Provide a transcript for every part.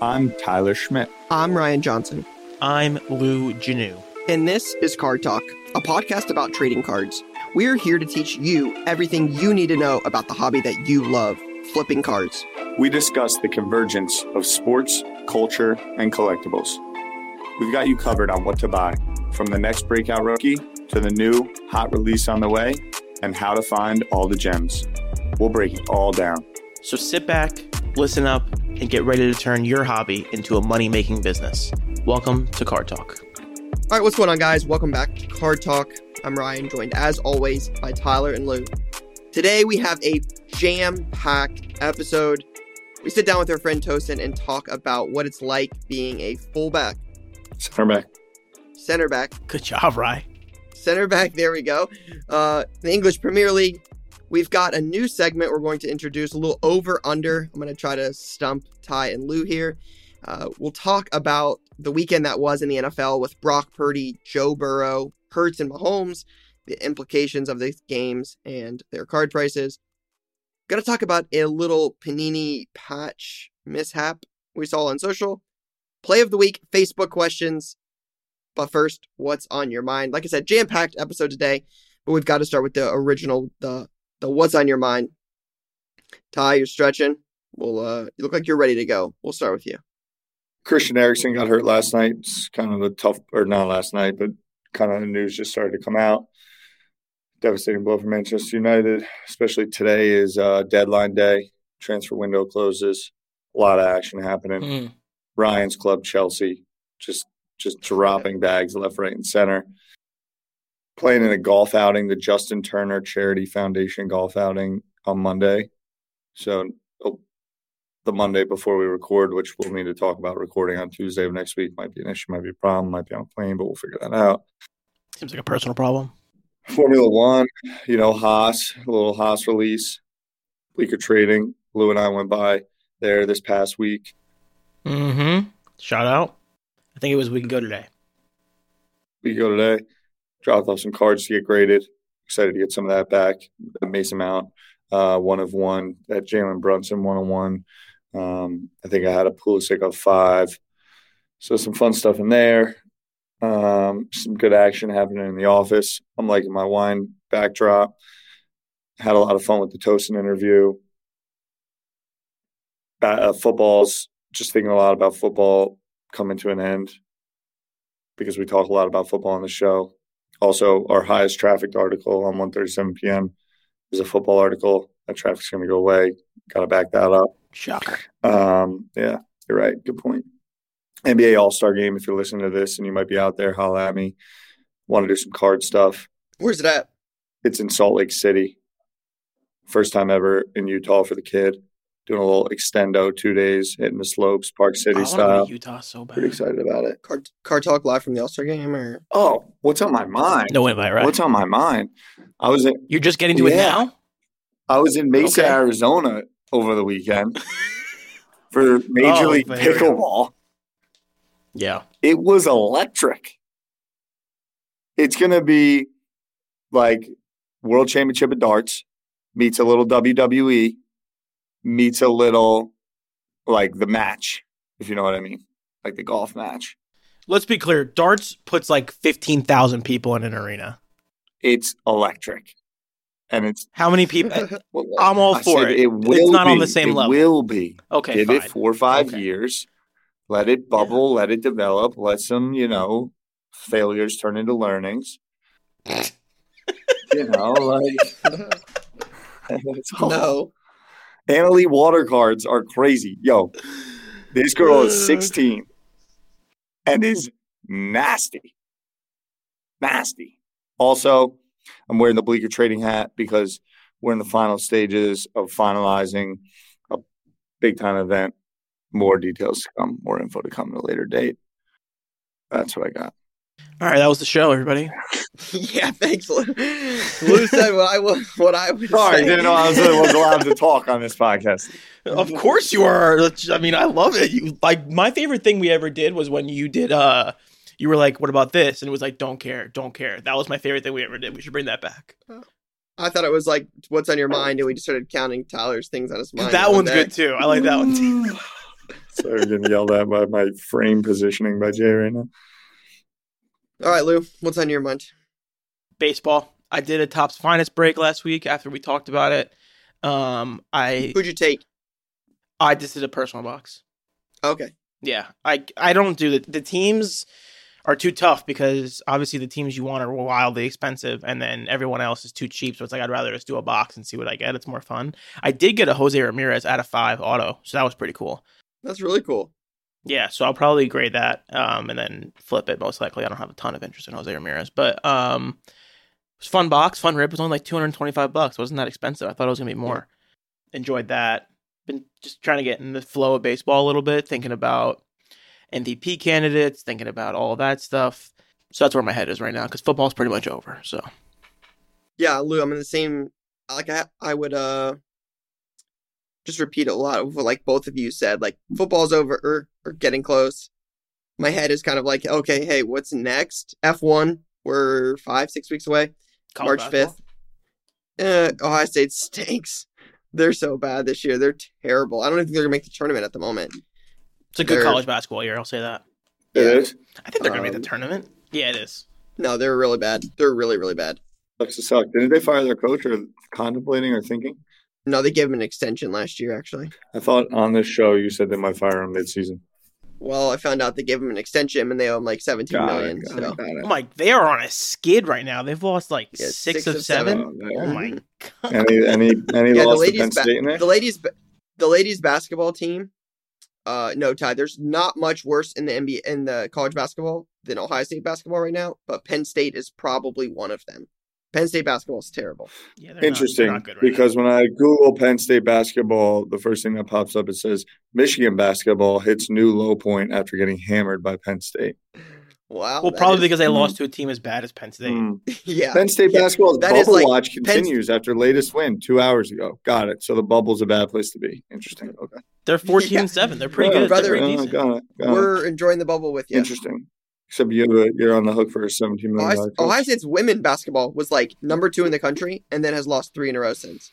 I'm Tyler Schmidt. I'm Ryan Johnson. I'm Lou Janu. And this is Card Talk, a podcast about trading cards. We're here to teach you everything you need to know about the hobby that you love flipping cards. We discuss the convergence of sports, culture, and collectibles. We've got you covered on what to buy, from the next breakout rookie to the new hot release on the way, and how to find all the gems. We'll break it all down. So sit back, listen up, and get ready to turn your hobby into a money making business. Welcome to Card Talk. All right, what's going on, guys? Welcome back to Card Talk. I'm Ryan, joined as always by Tyler and Lou. Today we have a jam packed episode. We sit down with our friend Tosin and talk about what it's like being a fullback, Center back. center back, Good job, Ryan. center back. There we go. Uh, the English Premier League. We've got a new segment we're going to introduce a little over under. I'm going to try to stump Ty and Lou here. Uh, we'll talk about the weekend that was in the NFL with Brock Purdy, Joe Burrow, Hurts, and Mahomes, the implications of these games and their card prices. To talk about a little Panini patch mishap we saw on social. Play of the week, Facebook questions. But first, what's on your mind? Like I said, jam packed episode today, but we've got to start with the original, the the what's on your mind. Ty, you're stretching. Well, uh, you look like you're ready to go. We'll start with you. Christian Eriksen got hurt last night. It's kind of a tough, or not last night, but kind of the news just started to come out. Devastating blow for Manchester United, especially today is uh, deadline day. Transfer window closes. A lot of action happening. Mm. Ryan's club, Chelsea, just just dropping bags left, right, and center. Playing in a golf outing, the Justin Turner Charity Foundation golf outing on Monday. So oh, the Monday before we record, which we'll need to talk about recording on Tuesday of next week, might be an issue, might be a problem, might be on a plane, but we'll figure that out. Seems like a personal problem. Formula One, you know, Haas, a little Haas release, Bleecker Trading. Lou and I went by there this past week. Mm-hmm. Shout out. I think it was we can go today. we can go today. Dropped off some cards to get graded. Excited to get some of that back. Mason Mount, uh, one of one. That Jalen Brunson, one on one. Um, I think I had a Pulisic of five. So some fun stuff in there. Um, some good action happening in the office. I'm liking my wine backdrop. Had a lot of fun with the Tosin interview. Uh, football's just thinking a lot about football coming to an end because we talk a lot about football on the show. Also, our highest trafficked article on one37pm is a football article. That traffic's going to go away. Got to back that up. Shocker. Um, yeah, you're right. Good point. NBA All Star Game. If you're listening to this and you might be out there, holla at me. Want to do some card stuff? Where's it at? It's in Salt Lake City. First time ever in Utah for the kid. Doing a little extendo, two days, hitting the slopes, Park City want style. to Utah so bad. Pretty excited about it. Car, card Talk live from the All Star game, or Oh, what's on my mind? No invite, right? What's on my mind? I was in You're just getting to it now? I was in Mesa, Okay. Arizona over the weekend for Major Oh, League but here we go. Pickleball. Yeah. It was electric. It's gonna be like World Championship of Darts meets a little WWE meets a little like the match, if you know what I mean, like the golf match. Let's be clear. Darts puts like 15,000 people in an arena. It's electric, and it's How many people? well, I'm all I for it. It will not on the same it level. Will be. Okay, Give fine. it four or five Okay. years. Let it bubble. Let it develop. Let some, you know, failures turn into learnings. you know, like no? Anna Leigh water cards are crazy. Yo, this girl is 16 and is nasty. Nasty. Also, I'm wearing the Bleecker Trading hat because we're in the final stages of finalizing a big time event. More details to come, more info to come at a later date. That's what I got. All right, that was the show, everybody. yeah, thanks. Lou Lou said what I was. What I was. Sorry, saying. didn't know I was, was allowed to talk on this podcast. Of course you are. I mean, I love it. You like my favorite thing we ever did was when you did uh you were like, "What about this?" and it was like, "Don't care, don't care." That was my favorite thing we ever did. We should bring that back. I thought it was like, "What's on your mind?" and we just started counting Tyler's things on his mind. that one one's day. good too. I like that one too. Sorry, I'm getting yelled at by my frame positioning by Jay right now. All right, Lou, what's on your mind? Baseball. I did a Topps Finest break last week after we talked about it. Um, I Who'd you take? I just did a personal box. Okay. Yeah, I I don't do the the teams are too tough because obviously the teams you want are wildly expensive, and then everyone else is too cheap. So it's like I'd rather just do a box and see what I get. It's more fun. I did get a Jose Ramirez out of five auto, so that was pretty cool. That's really cool. Yeah, so I'll probably grade that um, and then flip it. Most likely, I don't have a ton of interest in Jose Ramirez, but um, it was fun box, fun rip. It was only like two hundred twenty five bucks. It wasn't that expensive. I thought it was gonna be more. Enjoyed that. Been just trying to get in the flow of baseball a little bit, thinking about MVP candidates, thinking about all that stuff. So that's where my head is right now because football's pretty much over. So Yeah, Lou, I'm in the same. Like I, I would uh, just repeat a lot of what like both of you said. Like football's over or, or getting close. My head is kind of like, okay, hey, what's next? F1. We're five, six weeks away. College March fifth. Uh, Ohio State stinks. They're so bad this year. They're terrible. I don't even think they're gonna make the tournament at the moment. It's a good They're- college basketball year. I'll say that. It Yeah. is. I think they're gonna make Um, the tournament. Yeah, it is. No, they're really bad. They're really, really bad. Sucks to suck. Didn't they fire their coach or contemplating or thinking? No, they gave him an extension last year, actually. I thought on this show you said they might fire him mid-season. Well, I found out they gave him an extension and they owe him like seventeen Got million. it, so. it, got it. Oh my, they are on a skid right now. They've lost like Yeah, six, six of of seven. Oh, Mm-hmm. Oh my god. Any any any Yeah, the loss to ladies Penn ba- State in there? the ladies the ladies basketball team uh no ty there's not much worse in the nba in the college basketball than ohio state basketball right now but penn state is probably one of them penn state basketball is terrible Yeah, they're not- they're Interesting, not good right now. because when I Google Penn State basketball, the first thing that pops up it says Michigan basketball hits new low point after getting hammered by Penn State. wow well, probably is- because they Mhm. lost to a team as bad as Penn State. Hmm. yeah Penn State Yeah, basketball's that is bubble like watch Penn- continues after latest win two hours ago. Got it. So the bubble's a bad place to be. Interesting. Okay. They're fourteen Yeah. and seven. They're pretty Yeah, good. brother, They're pretty Uh, got it. Got we're enjoying the bubble with you Interesting. Except you, uh, you're on the hook for a seventeen million ohio, dollar. ohio state's women basketball was like number two in the country and then has lost three in a row since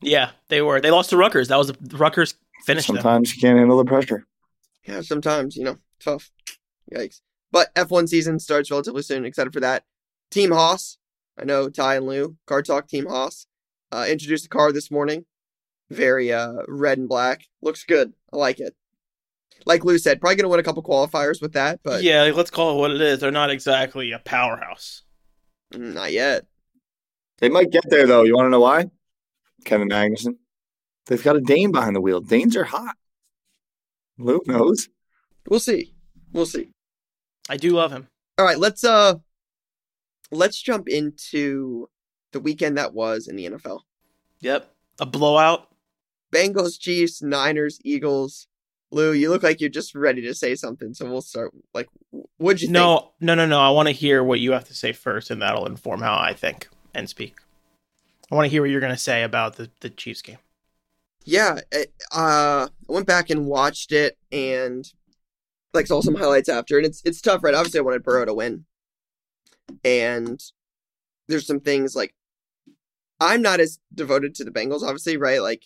Yeah, they were. They lost to Rutgers. That was a, Rutgers finished them. Sometimes you can't handle the pressure. yeah sometimes you know tough yikes but f1 season starts relatively soon excited for that team haas i know ty and lou car talk team haas uh, introduced the car this morning very uh red and black looks good i like it like lou said probably gonna win a couple qualifiers with that but yeah, like, let's call it what it is. They're not exactly a powerhouse. mm, not yet They might get there though. You want to know why? Kevin Magnussen. They've got a Dane behind the wheel. Danes are hot. Lou knows. we'll see we'll see I do love him. all right let's uh let's jump into the weekend that was in the nfl Yep, a blowout. Bengals, Chiefs, Niners, Eagles. Lou, you look like you're just ready to say something, so we'll start. Like, what'd you think? No, no, no, no. I want to hear what you have to say first, and that'll inform how I think and speak. I want to hear what you're going to say about the, the Chiefs game. Yeah, it, uh, I went back and watched it, and like saw some highlights after, and it's it's tough, right? Obviously, I wanted Burrow to win, and there's some things like I'm not as devoted to the Bengals, obviously, right? Like,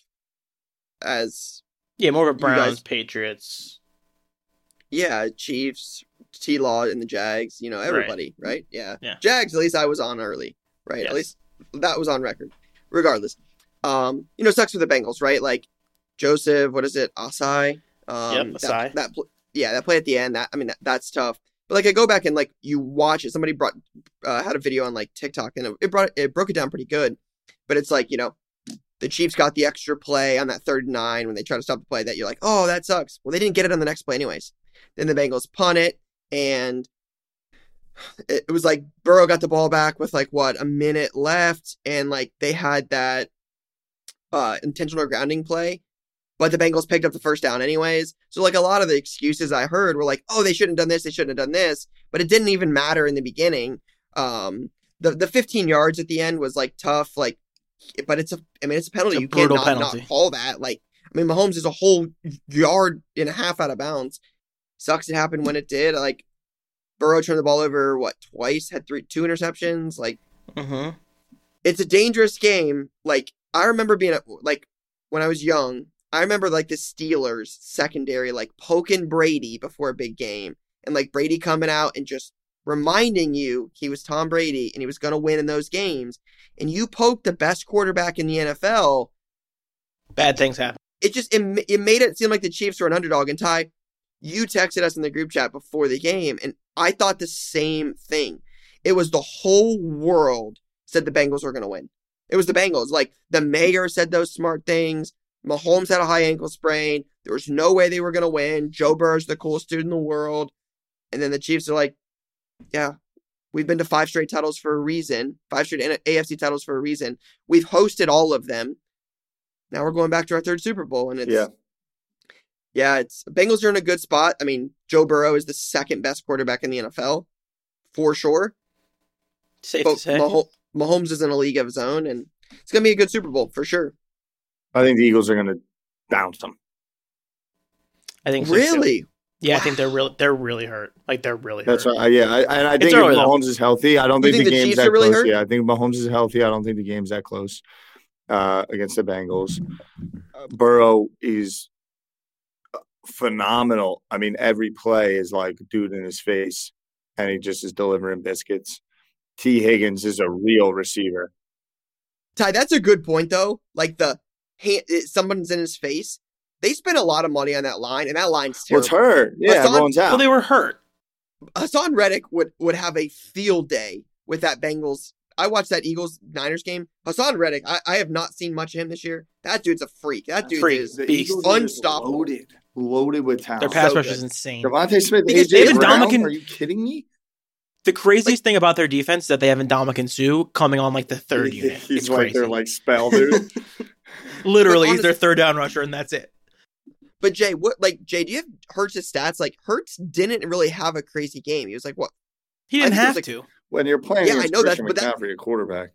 as Yeah, more of a You guys- Browns Patriots. yeah, Chiefs, T Law, and the Jags. You know, everybody, right? Yeah. Yeah. Jags. At least I was on early, right? Yes. At least that was on record. Regardless, um, you know, sucks for the Bengals, right? Like Joseph, what is it, Ossai? Um, Yep, that- Ossai. That, pl- yeah, that play at the end. That I mean, that, that's tough. But like, I go back and like you watch it. Somebody brought uh, had a video on like TikTok, and it, it brought it broke it down pretty good. But it's like you know, the Chiefs got the extra play on that third nine when they try to stop the play. That you're like, oh, that sucks. Well, they didn't get it on the next play anyways. Then the Bengals punt it, and it, it was like Burrow got the ball back with like what a minute left, and like they had that uh intentional grounding play, but the Bengals picked up the first down anyways. So like a lot of the excuses I heard were like, oh, they shouldn't have done this, they shouldn't have done this, but it didn't even matter in the beginning. Um, the the 15 yards at the end was like tough, like, but it's a, I mean, it's a penalty. It's a you can't not, not call that. Like, I mean, Mahomes is a whole yard and a half out of bounds. Sucks it happened when it did. Like, Burrow turned the ball over what twice, had three, two interceptions. Like, Mm-hmm. it's a dangerous game. Like, I remember being a, like when I was young, I remember like the Steelers secondary, like poking Brady before a big game, and like Brady coming out and just reminding you he was Tom Brady and he was going to win in those games. And you poked the best quarterback in the NFL. Bad things happen. It just it, it made it seem like the Chiefs were an underdog. And Ty, you texted us in the group chat before the game, and I thought the same thing. It was the whole world said the Bengals were going to win. It was the Bengals. Like the mayor said those smart things. Mahomes had a high ankle sprain. There was no way they were going to win. Joe Burrow's the coolest dude in the world. And then the Chiefs are like, yeah, we've been to five straight titles for a reason, five straight AFC titles for a reason. We've hosted all of them. Now we're going back to our third Super Bowl, and it's Yeah. yeah, it's Bengals are in a good spot. I mean, Joe Burrow is the second best quarterback in the NFL for sure. Safe But to say. Maho- Mahomes is in a league of his own, and it's gonna be a good Super Bowl for sure. I think the Eagles are going to bounce them. I think so, too. Really? Yeah, I think they're really they're really hurt. Like they're really hurt. That's hurt. why, yeah. I, and I It's think if early, though. Mahomes is healthy, I don't think, think the the game's Chiefs that really close. hurt? Yeah, I think Mahomes is healthy. I don't think the game's that close uh, against the Bengals. Uh, Burrow is phenomenal. I mean, every play is like dude in his face, and he just is delivering biscuits. Tee Higgins is a real receiver. Ty, that's a good point though. Like the hand, someone's in his face. They spent a lot of money on that line, and that line's Well, terrible. it's hurt. Yeah, Hassan- everyone's out. well, they were hurt. Haason Reddick would would have a field day with that Bengals. I watched that Eagles Niners game. Haason Reddick, I, I have not seen much of him this year. That dude's a freak. That dude Freak. is beast. Eagles are Unstoppable. loaded, loaded with talent. Their pass so rush good. is insane. DeVonta Smith, Because AJ David Brown. Dominican- Are you kidding me? The craziest thing about their defense is that they have Ndamukong Suh coming on like the third unit. He's it's like crazy. their like spell dude. Literally, But he's their third down rusher, and that's it. But Jay, what like Jay? Do you have Hurts' stats? Like Hurts didn't really have a crazy game. He was like what? He didn't think it was have like- to. when you're playing Yeah, I against know that, Christian but that- McCaffrey, a quarterback.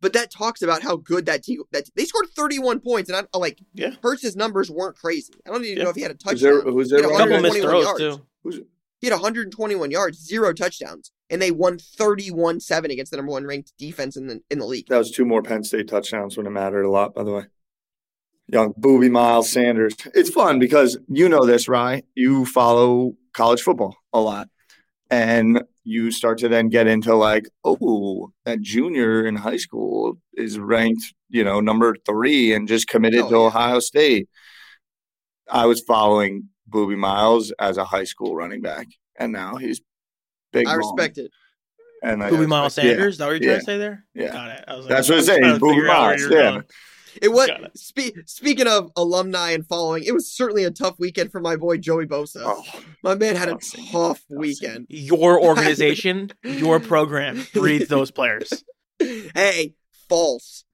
But that talks about how good that team. That they scored 31 points, and I like Yeah. Hurts' numbers weren't crazy. I don't even Yeah. know if he had a Who's their, touchdown. who's You their know, A running couple missed 121 throws yards. too. Who's, He had 121 yards, zero touchdowns, and they won 31-7 against the number one ranked defense in the in the league. that was two more Penn State touchdowns when it mattered a lot, by the way. Young booby Miles Sanders. It's fun because you know this, right? You follow college football a lot. And you start to then get into like, oh, that junior in high school is ranked, you know, number three and just committed Oh, to yeah. Ohio State. I was following Boobie Miles as a high school running back, and now he's big. I bone. respect it. And I Boobie Miles respect- yeah, Sanders. Is that what you're trying yeah, to say there? Yeah. Got it. I was That's what I'm I'm saying, Booby figure out where Miles, yeah. going. It was it. spe- speaking of alumni and following. It was certainly a tough weekend for my boy Joey Bosa. Oh, my man had a tough don't weekend. Your organization, your program breeds those players. Hey, false,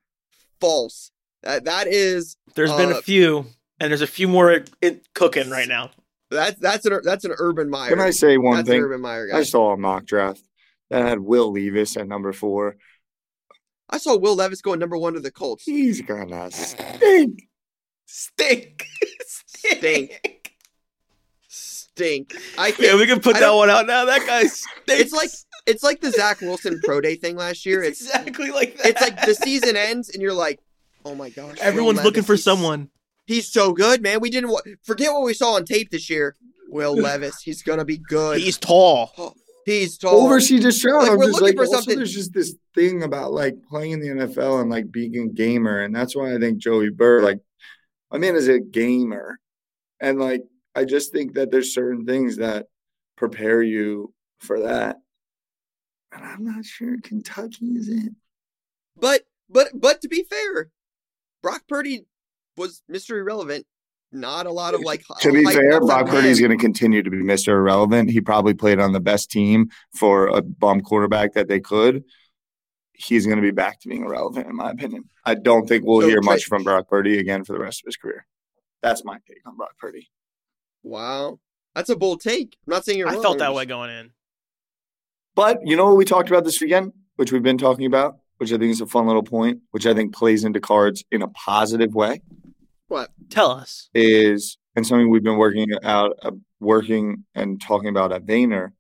false. That that is There's been Uh, a few, and there's a few more in, cooking right now. that's that's an that's an Urban Meyer. Can I say one that's an thing? Urban Meyer guy. I saw a mock draft that had Will Levis at number four. I saw Will Levis going number one to the Colts. He's gonna stink. Stink. Stink. Stink. I Yeah, we can put I that don't- one out now. That guy stinks. it's like it's like the Zach Wilson pro day thing last year. It's It's exactly like that. it's like the season ends and you're like, oh my gosh. Will Everyone's looking for he's- someone. He's so good, man. We didn't wa- forget what we saw on tape this year. Will Levis, he's gonna be good. He's tall. Oh, He's tall. Over Stroud. Like, I'm we're just looking like, for also something- there's just this thing about like playing in the NFL and like being a gamer, and that's why I think Joey Burr, like, my man is a gamer, and like I just think that there's certain things that prepare you for that, and I'm not sure Kentucky is it. But but but to be fair, Brock Purdy was Mr. Irrelevant. Not a lot of like. To be hype fair, up Brock on Purdy's going to continue to be Mr. Irrelevant. He probably played on the best team for a bum quarterback that they could. He's going to be back to being irrelevant, in my opinion. I don't think we'll So, hear Trey- much from Brock Purdy again for the rest of his career. That's my take on Brock Purdy. Wow, that's a bold take. I'm not saying you're. I wrong. felt that way going in. But you know what we talked about this weekend, which we've been talking about, which I think is a fun little point, which I think plays into cards in a positive way, What? Tell us. is and something we've been working out, uh, working and talking about at Vayner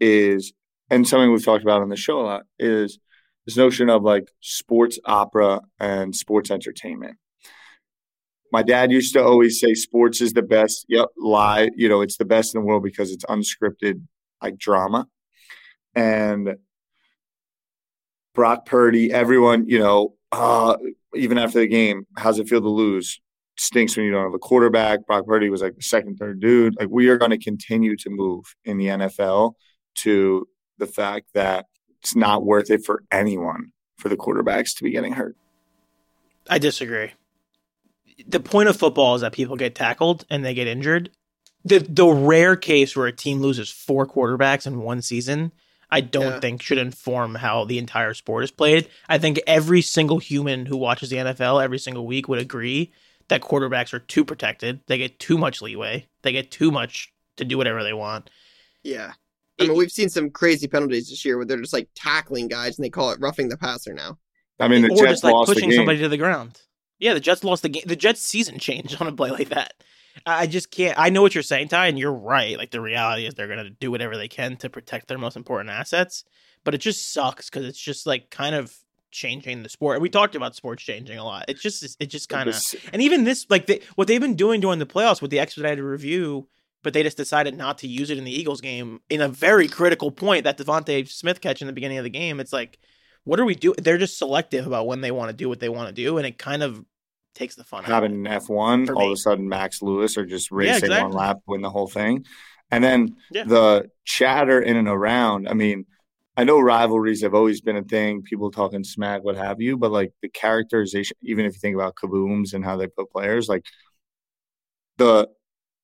is, and something we've talked about on the show a lot is this notion of like sports opera and sports entertainment. my dad used to always say sports is the best. Yep, lie. You know, it's the best in the world because it's unscripted, like drama. And Brock Purdy, everyone, you know, uh, even after the game, how's it feel to lose? Stinks when you don't have a quarterback. Brock Purdy was like the second, third dude. Like we are going to continue to move in the NFL to the fact that it's not worth it for anyone for the quarterbacks to be getting hurt. I disagree. The point of football is that people get tackled and they get injured. The the rare case where a team loses four quarterbacks in one season, I don't Yeah. think should inform how the entire sport is played. I think every single human who watches the NFL every single week would agree that quarterbacks are too protected. They get too much leeway. They get too much to do whatever they want. Yeah. I mean, we've seen some crazy penalties this year where they're just like tackling guys and they call it roughing the passer now. I mean, the or Jets just like lost the pushing game. somebody to the ground. Yeah, the Jets lost the game. The Jets season changed on a play like that. I I just can't. I know what you're saying, Ty, and you're right. Like the reality is they're gonna do whatever they can to protect their most important assets, but it just sucks because it's just like kind of changing the sport. We talked about sports changing a lot. It's just it just kind of and even this like they, what they've been doing during the playoffs with the expedited review. But they just decided not to use it in the Eagles game in a very critical point. That DeVonta Smith catch in the beginning of the game. It's like, what are we doing? They're just selective about when they want to do what they want to do, and it kind of takes the fun out. of happened in F one. All of a sudden, Max Lewis are just racing exactly. one lap, win the whole thing, and then Yeah. the chatter in and around. I mean, I know rivalries have always been a thing. People talking smack, what have you, but like the characterization, even if you think about kabooms and how they put players, like the,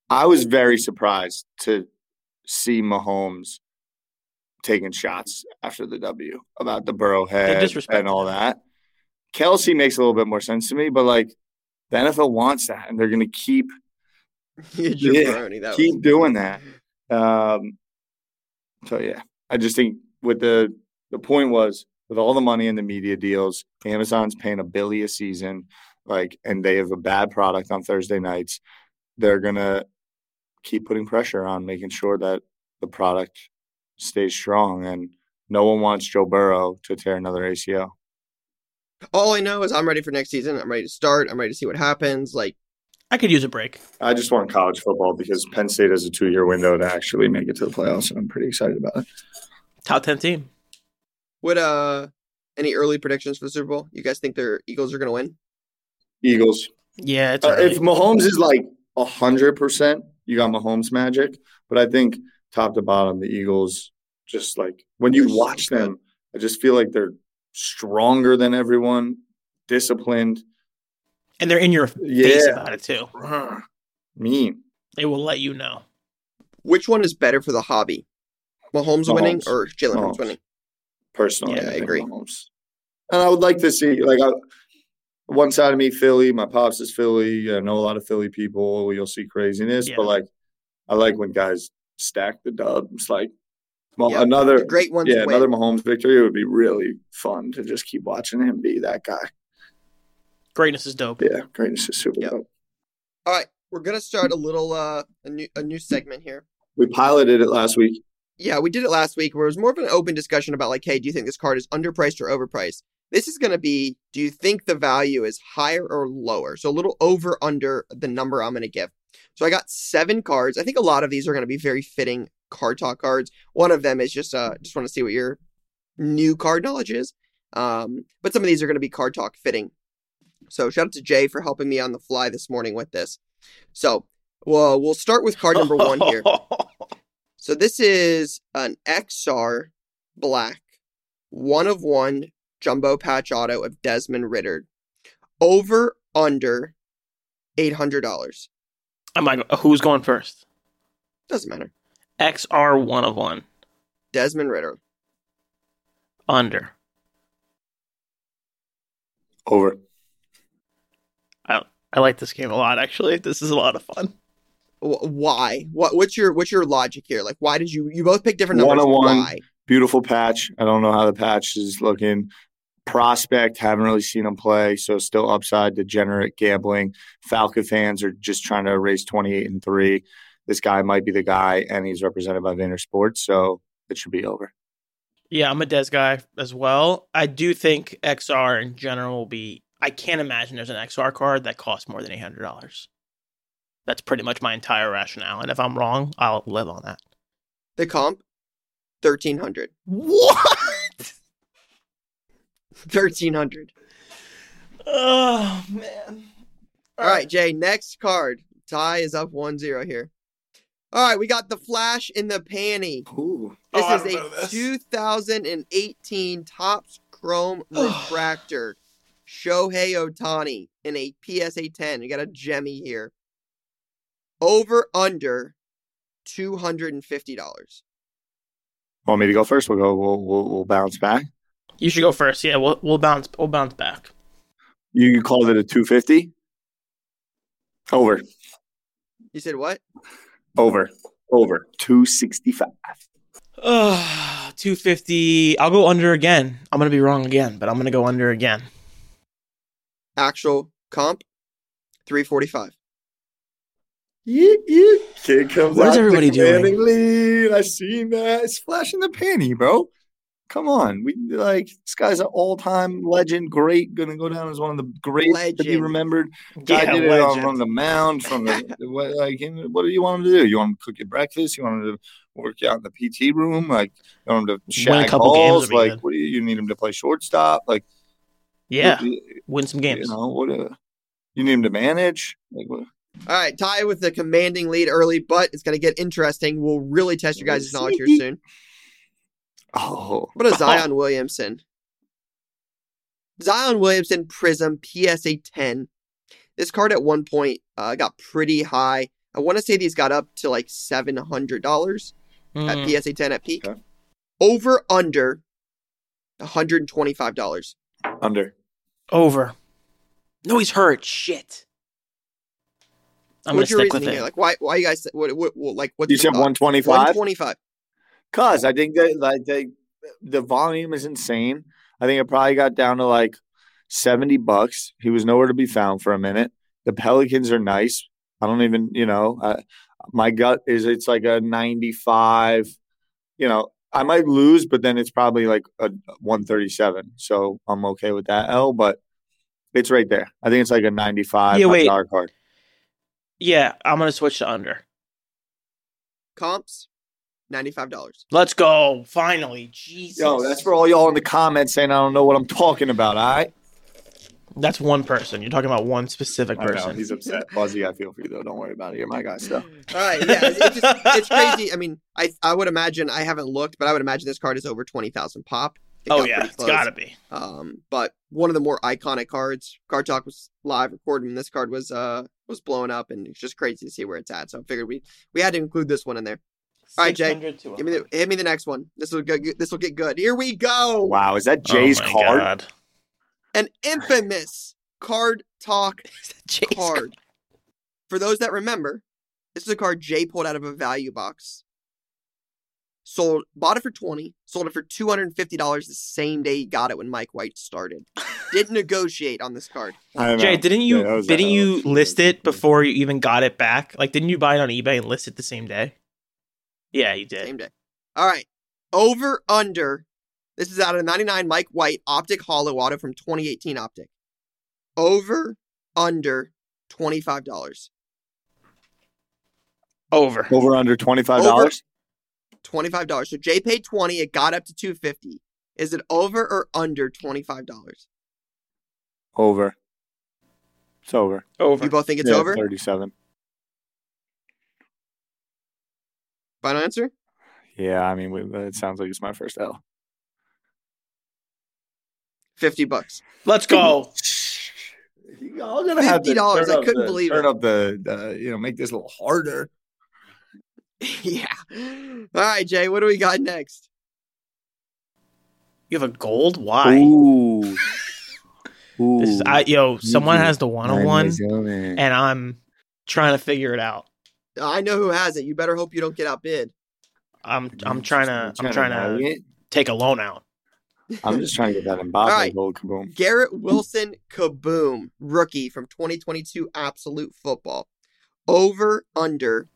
I was very surprised to see Mahomes taking shots after the W about the Burrow head and all that. Kelce makes a little bit more sense to me, but like the NFL wants that, and they're going to keep Yeah, keep doing that. Um, so yeah, I just think with the the point was with all the money in the media deals, Amazon's paying a billion a season, like, and they have a bad product on Thursday nights. They're gonna keep putting pressure on making sure that the product stays strong, and no one wants Joe Burrow to tear another ACL. All I know is I'm ready for next season. I'm ready to start. I'm ready to see what happens. Like, I could use a break. I just want college football because Penn State has a two year window to actually make it to the playoffs, and I'm pretty excited about it. Top ten team. what uh, any early predictions for the Super Bowl? You guys think their Eagles are going to win? Eagles. Yeah, it's Uh, early. if Mahomes is like hundred percent, you got Mahomes magic. But I think top to bottom, the Eagles just like when you They're so watch them, I just feel like they're stronger than everyone, disciplined. and they're in your face Yeah. about it too. Mean. They will let you know. Which one is better for the hobby? Mahomes, winning or Jalen Hurts winning? Personally, Yeah, I think agree. Mahomes. And I would like to see like I, one side of me, Philly. My pops is Philly. I know a lot of Philly people. You'll see craziness, Yeah. but like I like when guys stack the dub. It's like well, Yeah, another The great ones yeah, win. another Mahomes victory It would be really fun to just keep watching him be that guy. Greatness is dope. Yeah, greatness is super Yep. dope. All right, we're gonna start a little uh a new a new segment here. We piloted it last week. Yeah, we did it last week where it was more of an open discussion about like, hey, do you think this card is underpriced or overpriced? This is going to be, do you think the value is higher or lower? So a little over under the number I'm going to give. So I got seven cards. I think a lot of these are going to be very fitting card talk cards. One of them is just uh just want to see what your new card knowledge is. Um, but some of these are going to be card talk fitting. So shout out to Jay for helping me on the fly this morning with this. So well, we'll start with card number one here. So this is an XR black one of one jumbo patch auto of Desmond Ridder. Over under eight hundred dollars. I'm like, who's going first? Doesn't matter. XR one of one. Desmond Ridder. Under. Over. I I like this game a lot. Actually, this is a lot of fun. Wh- Why? What? What's your What's your logic here? Like, why did you? You both pick different numbers. One-on-one. Why? Beautiful patch. I don't know how the patch is looking. Prospect, haven't really seen him play, so still upside. Degenerate gambling. Falcon fans are just trying to raise twenty eight and three. This guy might be the guy, and he's represented by Vayner Sports, so it should be over. Yeah, I'm a Des guy as well. I do think XR in general will be I can't imagine there's an XR card that costs more than eight hundred dollars. That's pretty much my entire rationale. And if I'm wrong, I'll live on that. The comp, thirteen hundred. What? Thirteen hundred. Oh man. All right, Jay. Next card. Ty is up 1-0 here. All right, we got the flash in the panty. Ooh. This Oh, I is don't know a this. 2018 Topps Chrome Refractor. Shohei Ohtani in a PSA 10. You got a Jemmy here. Over under $250. Want me to go first? We'll go. We'll we'll, we'll bounce back. You should go first. Yeah, we'll we'll bounce we'll bounce back. You, you called it a two fifty. Over. You said what? Over. Over. Two sixty five. Uh, 250. I'll go under again. I'm going to be wrong again, but I'm going to go under again. Actual comp 345. Yeah, yeah. Kid comes What is out everybody doing? commanding Lead. I seen that. It's flashing the panty, bro. Come on, we like this guy's an all-time legend, great, gonna go down as one of the greats to be remembered. Guy Yeah, did it on, legend. from the mound, from the what, like. What do you want him to do? You want him to cook your breakfast? You want him to work out in the PT room? Like, you want him to shag couple games balls? would be Like, good. what do you, you need him to play shortstop? Like, Yeah, what win some you games. know what? Uh, you need him to manage? Like, what? All right, Ty with the commanding lead early, but it's going to get interesting. We'll really test your guys' knowledge here soon. Oh, What a Zion Williamson. Zion Williamson Prism PSA 10. This card at one point uh, got pretty high. I want to say these got up to like $700 at Mm, PSA 10 at peak. Okay. Over under $125. under. over. No, he's hurt. Shit. I'm what's your stick reasoning with here? it. Like, why? Why you guys? What? What? what like, what's You said one twenty five. 125. Cause I think that like they, the volume is insane. I think it probably got down to like seventy bucks. He was nowhere to be found for a minute. The Pelicans are nice. I don't even, you know, uh, my gut is it's like a ninety-five. You know, I might lose, but then it's probably like a one thirty-seven. So I'm okay with that L, but it's right there. I think it's like a ninety-five Yeah, wait. dollar card. Yeah, I'm going to switch to under. Comps, $95. Let's go. Finally. Jesus. Yo, that's for all y'all in the comments saying I don't know what I'm talking about. All right. That's one person. You're talking about one specific I know, person. he's upset. Fuzzy, I feel for you though. Don't worry about it. You're my guy still. All right, yeah, it's, it's just it's crazy. I mean, I I would imagine I haven't looked, but I would imagine this card is over twenty thousand pop. It oh, yeah. it's got to be. Um, but one of the more iconic cards. Card Talk was live recording. And this card was uh was blowing up, and it's just crazy to see where it's at. So I figured we we had to include this one in there. All right, Jay, Give me the hit me the next one. This will get this will get good. Here we go. Wow, is that Oh Jay's my card? God. An infamous Card Talk Jay's card. For those that remember, this is a card Jay pulled out of a value box. Sold, bought it for twenty, sold it for two hundred and fifty dollars the same day he got it when Mike White started. Didn't negotiate on this card. Jay, didn't you Yeah, that was a didn't you a- list it mm-hmm. before you even got it back? Like, didn't you buy it on eBay and list it the same day? Yeah, you did. Same day. All right. Over under. This is out of 99 Mike White Optic Hollow Auto from 2018 Optic. Over under $25. Over. Over under twenty five dollars. $25. So Jay paid 20, it got up to 250. Is it over or under $25? Over. It's over. Over. You both think it's Yeah, over? Thirty seven. Final answer? Yeah, I mean, it sounds like it's my first L. 50 bucks. Let's go. Y'all gonna have $50, turn I couldn't the- believe turn it. up the, the, you know, make this a little harder. yeah. All right, Jay, what do we got next? You have a gold? Why? Ooh. Ooh. This is I yo, someone Easy. has the one on one And and I'm trying to figure it out. I know who has it. You better hope you don't get outbid. I'm I'm trying to I'm trying to take a loan out. I'm just trying to get that Mbappe All right. gold kaboom. Garrett Wilson Kaboom, rookie from 2022 Absolute Football. Over under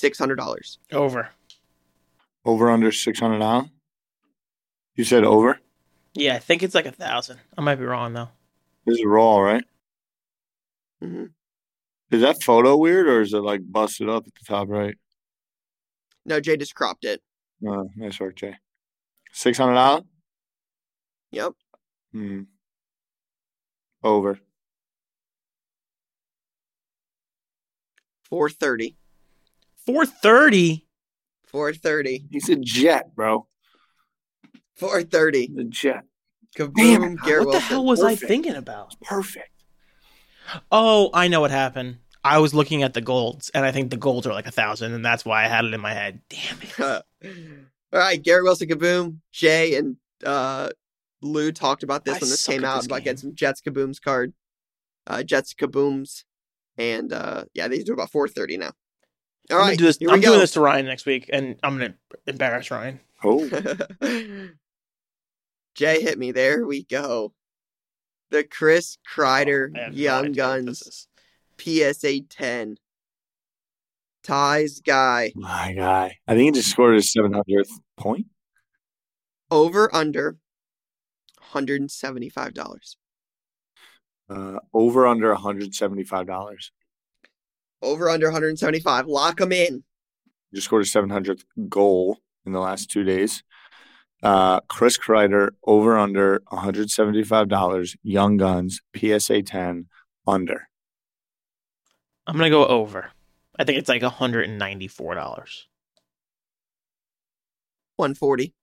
$600. Over. Over under six hundred You said over. Yeah, I think it's like a thousand. I might be wrong though. This is raw, right? hmm Is that photo weird or is it like busted up at the top right? No, Jay just cropped it. Oh, nice work, Jay. Six hundred dollars. Yep. Hmm. Over. Four thirty. Four thirty. Four thirty. He's a jet, bro. Four thirty. The jet. Kaboom, Damn it, Garrett What the hell was I thinking about? Perfect. Oh, I know what happened. I was looking at the golds, and I think the golds are like a thousand, and that's why I had it in my head. Damn it. All right, Garrett Wilson Kaboom. Jay and uh, Lou talked about this I when this came out this about game. getting some Jets Kabooms card. Uh, Jets Kabooms. And uh, yeah, they do about 4.30 now. All right, I'm do this. I'm doing this to Ryan next week, and I'm gonna embarrass Ryan. Oh. Jay hit me. There we go. The Chris Kreider oh, Young Guns PSA 10. Ty's guy. My guy. I think he just scored his 700th point. Over under $175. Uh, over under $175. Over under 175. Lock them in. Just scored his seven hundredth goal in the last two days. Uh, Chris Kreider over under one hundred seventy five dollars. Young Guns PSA ten under. I'm gonna go over. I think it's like hundred and ninety four dollars. 140.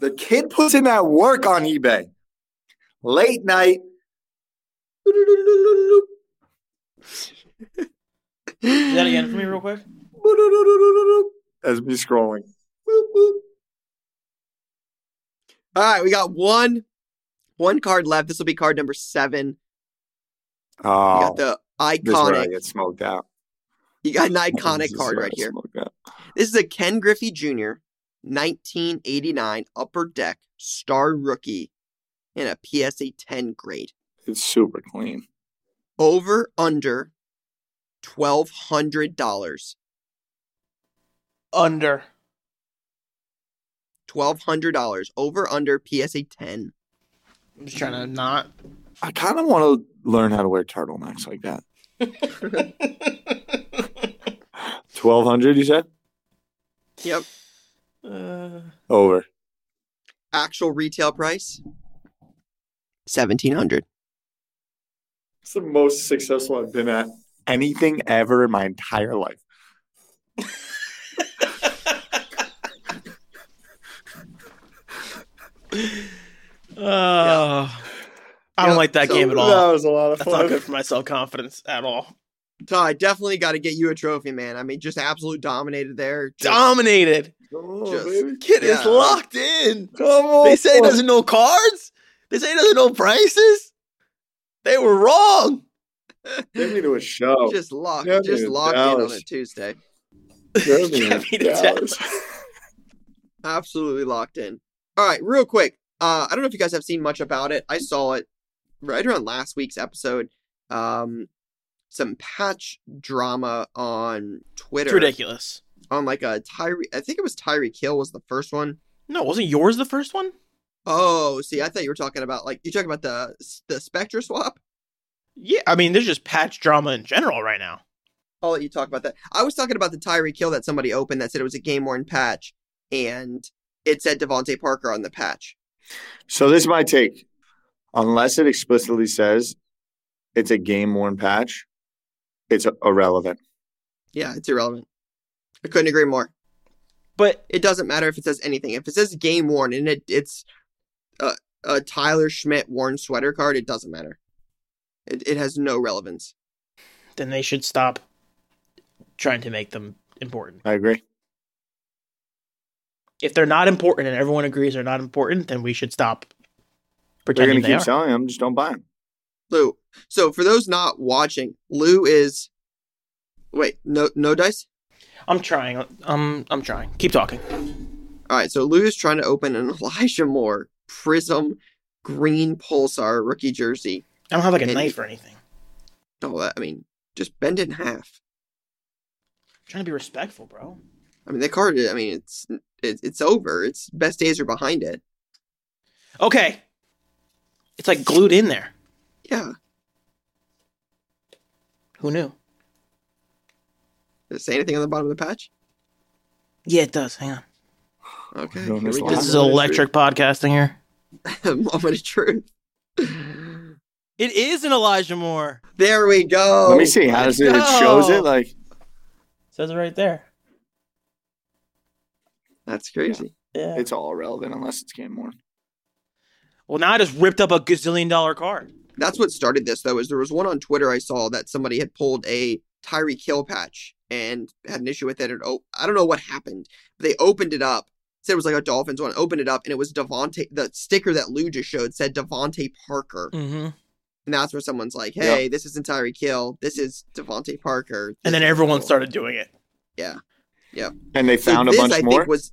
The kid puts in that work on eBay. Late night. Is that again for me, real quick? As me scrolling. All right, we got one one card left. This will be card number seven. You Oh, got the this is where I iconic. get smoked out. You got an iconic card right here. This is a Ken Griffey Jr. 1989 Upper Deck Star Rookie in a PSA 10 grade. It's super clean. Over under twelve hundred dollars. Under. Twelve hundred dollars. Over under PSA 10. I'm just trying to not. I kind of want to learn how to wear turtlenecks like that. Twelve hundred, you said? Yep. uh, Over. Actual retail price. Seventeen hundred. It's the most successful I've been at anything ever in my entire life. Oh. I don't Yep, like that so game at all. That was a lot of That's not good for my self confidence at all. Ty, definitely got to get you a trophy, man. I mean, just absolute dominated there. Just- Dominated. Come on, Just- baby. Kid is is Yeah. locked in. Come on. They say he doesn't know cards. They say he doesn't know prices. They were wrong. Take me to a show. just locked, Yeah, just dude, locked in on a Tuesday. Take me Get me to Dallas. Absolutely locked in. All right, real quick. Uh, I don't know if you guys have seen much about it. I saw it right around last week's episode. Um, some patch drama on Twitter It's ridiculous. on like a Tyree. I think it was Tyreek Hill was the first one. No, wasn't yours the first one? Oh, see, I thought you were talking about like you talking about the the Spectra swap. Yeah, I mean, there's just patch drama in general right now. I'll let you talk about that. I was talking about the Tyreek Hill that somebody opened that said it was a game worn patch, and it said DeVante Parker on the patch. So this is my take. Unless it explicitly says it's a game worn patch, it's irrelevant. Yeah, it's irrelevant. I couldn't agree more. But It doesn't matter if it says anything. If it says game worn and it it's a, a Tyler Schmidt worn sweater card, it doesn't matter. It, it has no relevance. then they should stop trying to make them important. I agree. If they're not important and everyone agrees they're not important, then we should stop They're going to they keep are. selling them. Just don't buy them. Lou. So for those not watching, Lou is wait, no no dice? I'm trying. I'm I'm trying. Keep talking. All right, so Lou is trying to open an Elijah Moore Prism Green Pulsar rookie jersey. I don't have like a And- knife or anything. Oh, that, I mean, just bend it in half. I'm trying to be respectful, bro. I mean, the card. I mean, it's it, it's over. Its best days are behind it. Okay. It's like glued in there. Yeah. Who knew? Does it say anything on the bottom of the patch? Yeah, it does. Hang on. Okay. Here miss we a go. lot. This is electric podcasting here. Moment of truth. It is an Elijah Moore. There we go. Let me see. How does it? It shows it like says it right there. That's crazy. Yeah. it's all irrelevant unless it's game worn. Well, now I just ripped up a gazillion dollar card. That's what started this though. Is there was one on Twitter I saw that somebody had pulled a Tyreek Hill patch and had an issue with it. And oh, I don't know what happened. But they opened it up. Said it was like a Dolphins one. Opened it up and it was DeVante. The sticker that Lou just showed said DeVante Parker, Mm-hmm. and that's where someone's like, "Hey, this isn't Tyreek Hill. This is DeVante Parker." And then everyone cool." started doing it. Yeah, yeah. And they So found a this, bunch I more. Think was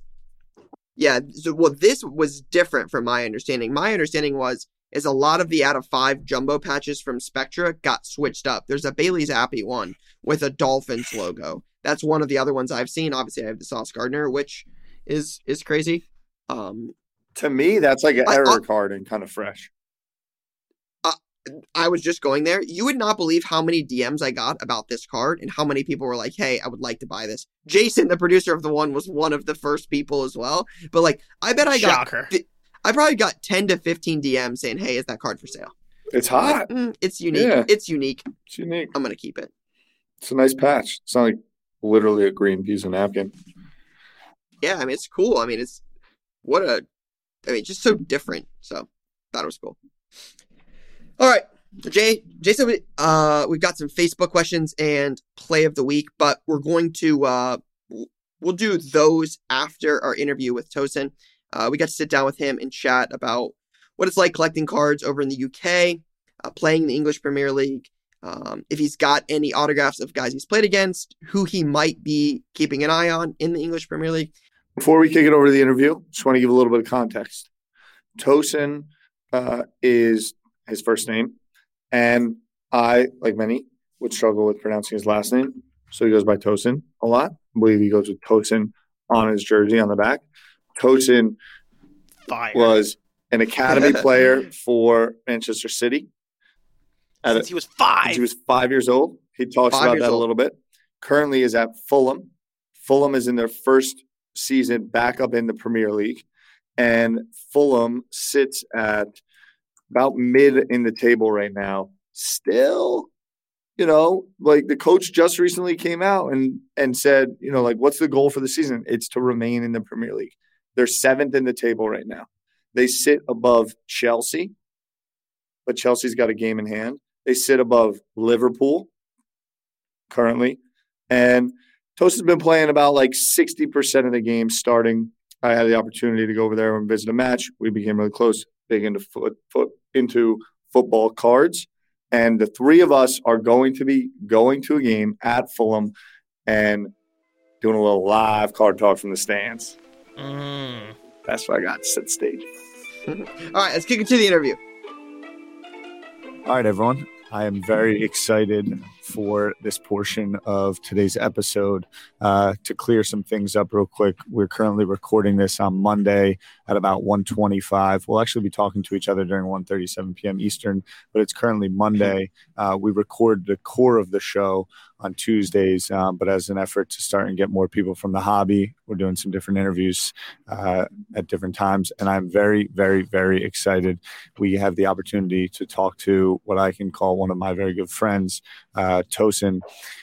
yeah. So well, this was different from my understanding. My understanding was is a lot of the out of five jumbo patches from Spectra got switched up. There's a Bailey Zappe one with a Dolphins logo. That's one of the other ones I've seen. Obviously, I have the Sauce Gardner, which is is crazy. Um, to me, that's like an I- error I- card and kind of fresh. I was just going there. You would not believe how many DMs I got about this card and how many people were like, "Hey, I would like to buy this." Jason, the producer of the one, was one of the first people as well. But like, I bet I got Shocker. I probably got 10 to 15 DMs saying, "Hey, is that card for sale?" It's I'm like, hot. "Mm, it's unique. Yeah. It's unique. It's unique. I'm gonna keep it. It's a nice patch. It's not like literally a green piece of napkin. Yeah, I mean, it's cool. I mean, it's what a, I mean, just so different. So thought it was cool. All right, Jay, Jason, we, uh, we've got some Facebook questions and play of the week, but we're going to, uh, we'll do those after our interview with Tosin. Uh, we got to sit down with him and chat about what it's like collecting cards over in the UK, uh, playing in the English Premier League, um, if he's got any autographs of guys he's played against, who he might be keeping an eye on in the English Premier League. Before we kick it over to the interview, just want to give a little bit of context. Tosin uh, is his first name, and I, like many, would struggle with pronouncing his last name. So he goes by Tosin a lot. I believe he goes with Tosin on his jersey on the back. Tosin Fire. was an academy player for Manchester City. At Since he was five. since he was five years old. He talks Five about that a little bit. Currently is at Fulham. Fulham is in their first season back up in the Premier League. And Fulham sits at about mid in the table right now. Still, you know, like the coach just recently came out and and said, you know, like what's the goal for the season? It's to remain in the Premier League. They're seventh in the table right now. They sit above Chelsea, but Chelsea's got a game in hand. They sit above Liverpool currently. And Toast has been playing about like 60% of the games starting. I had the opportunity to go over there and visit a match. We became really close, big into foot, foot into football cards. And the three of us are going to be going to a game at Fulham and doing a little live card talk from the stands. Mm. That's what I got to set stage. All right, let's kick it to the interview. All right, everyone. I am very excited for this portion of today's episode. Uh, to clear some things up real quick, we're currently recording this on Monday at about 1:25. We'll actually be talking to each other during 1:37 p.m. Eastern, but it's currently Monday. Uh, we record the core of the show on Tuesdays, um, but as an effort to start and get more people from the hobby, we're doing some different interviews uh, at different times, and I'm very, very, very excited we have the opportunity to talk to what I can call one of my very good friends, uh, Tosin,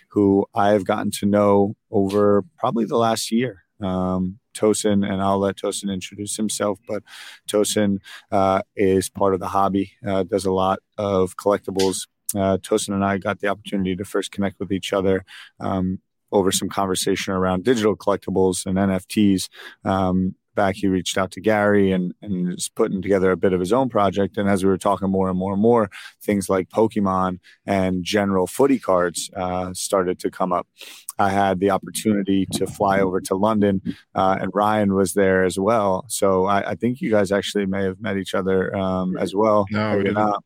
who I have gotten to know over probably the last year. Um, Tosin, and I'll let Tosin introduce himself, but Tosin uh, is part of the hobby, uh, does a lot of collectibles. Uh, Tosin and I got the opportunity to first connect with each other um, over some conversation around digital collectibles and NFTs. Um, back he reached out to Gary and and is putting together a bit of his own project. And as we were talking more and more and more, things like Pokemon and general footy cards uh, started to come up. I had the opportunity to fly over to London, uh, and Ryan was there as well. So I, I think you guys actually may have met each other um, as well. No, we didn't. not.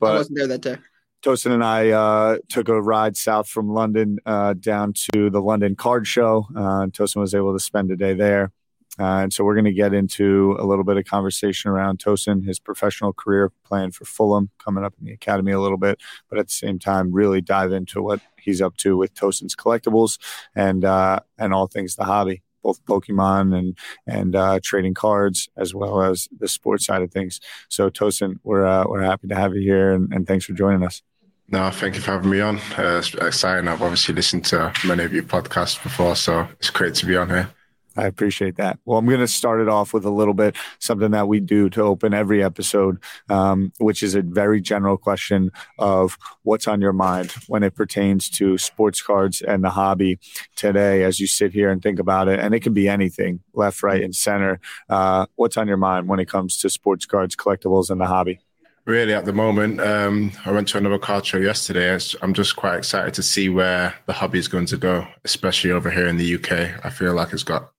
I wasn't there that day. Tosin and I uh, took a ride south from London uh, down to the London Card Show. Uh, Tosin was able to spend a day there. Uh, and so we're going to get into a little bit of conversation around Tosin, his professional career playing for Fulham, coming up in the academy a little bit, but at the same time, really dive into what he's up to with Tosin's collectibles and uh, and all things the hobby, both Pokemon and and uh, trading cards as well as the sports side of things. So Tosin, we're uh, we're happy to have you here, and, and thanks for joining us. No, thank you for having me on. Uh, it's exciting. I've obviously listened to many of your podcasts before, so it's great to be on here. I appreciate that. Well, I'm going to start it off with a little bit something that we do to open every episode, um, which is a very general question of what's on your mind when it pertains to sports cards and the hobby today as you sit here and think about it. And it can be anything left, right, and center. Uh, what's on your mind when it comes to sports cards, collectibles, and the hobby? Really, at the moment, um, I went to another card show yesterday. I'm just quite excited to see where the hobby is going to go, especially over here in the UK. I feel like it's got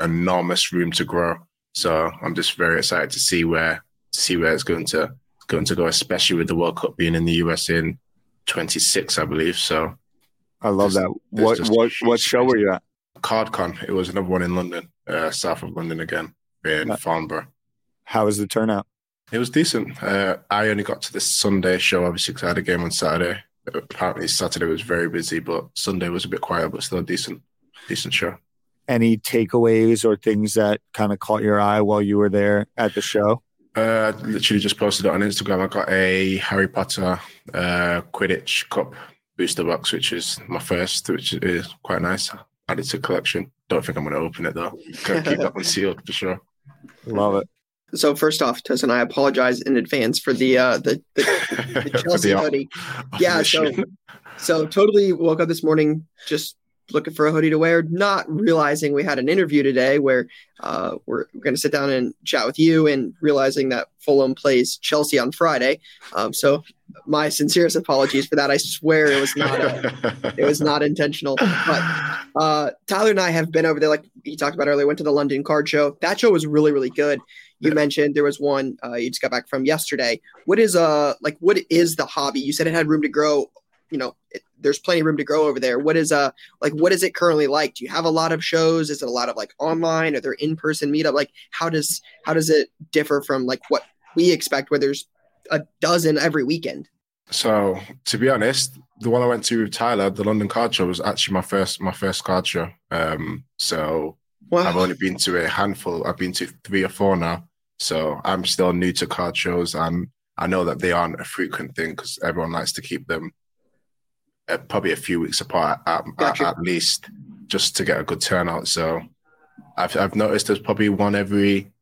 enormous room to grow. So I'm just very excited to see where see where it's going to going to go, especially with the World Cup being in the US in 26, I believe. So I love that. What what what show were you at? CardCon. It was another one in London, uh, south of London again, in uh, Farnborough. How was the turnout? It was decent. Uh, I only got to the Sunday show, obviously, because I had a game on Saturday. Apparently, Saturday was very busy, but Sunday was a bit quiet, but still a decent, decent show any takeaways or things that kind of caught your eye while you were there at the show? Uh, I literally just posted it on Instagram. I got a Harry Potter uh, Quidditch Cup booster box, which is my first, which is quite nice. Added to collection. Don't think I'm going to open it though. Keep that one sealed for sure. Love it. So first off, Tosin, I apologize in advance for the uh, the, the, the Chelsea the hoodie. Yeah, so so totally woke up this morning just looking for a hoodie to wear, not realizing we had an interview today where uh, we're, we're going to sit down and chat with you, and realizing that Fulham plays Chelsea on Friday. Um, so my sincerest apologies for that. I swear it was not a, it was not intentional. But uh, Tyler and I have been over there, like he talked about earlier. Went to the London Card Show. That show was really really good. You yeah. mentioned there was one uh, you just got back from yesterday. What is uh like what is the hobby? You said it had room to grow. You know, it, there's plenty of room to grow over there. What is uh like what is it currently like? Do you have a lot of shows? Is it a lot of like online? Are there in person meetup? Like how does how does it differ from like what we expect where there's a dozen every weekend? So to be honest, the one I went to with Tyler, the London Card Show, was actually my first my first card show. Um, so wow. I've only been to a handful. I've been to three or four now. So I'm still new to card shows, and I know that they aren't a frequent thing because everyone likes to keep them uh, probably a few weeks apart at, gotcha. at, at, least, just to get a good turnout. So I've I've noticed there's probably one every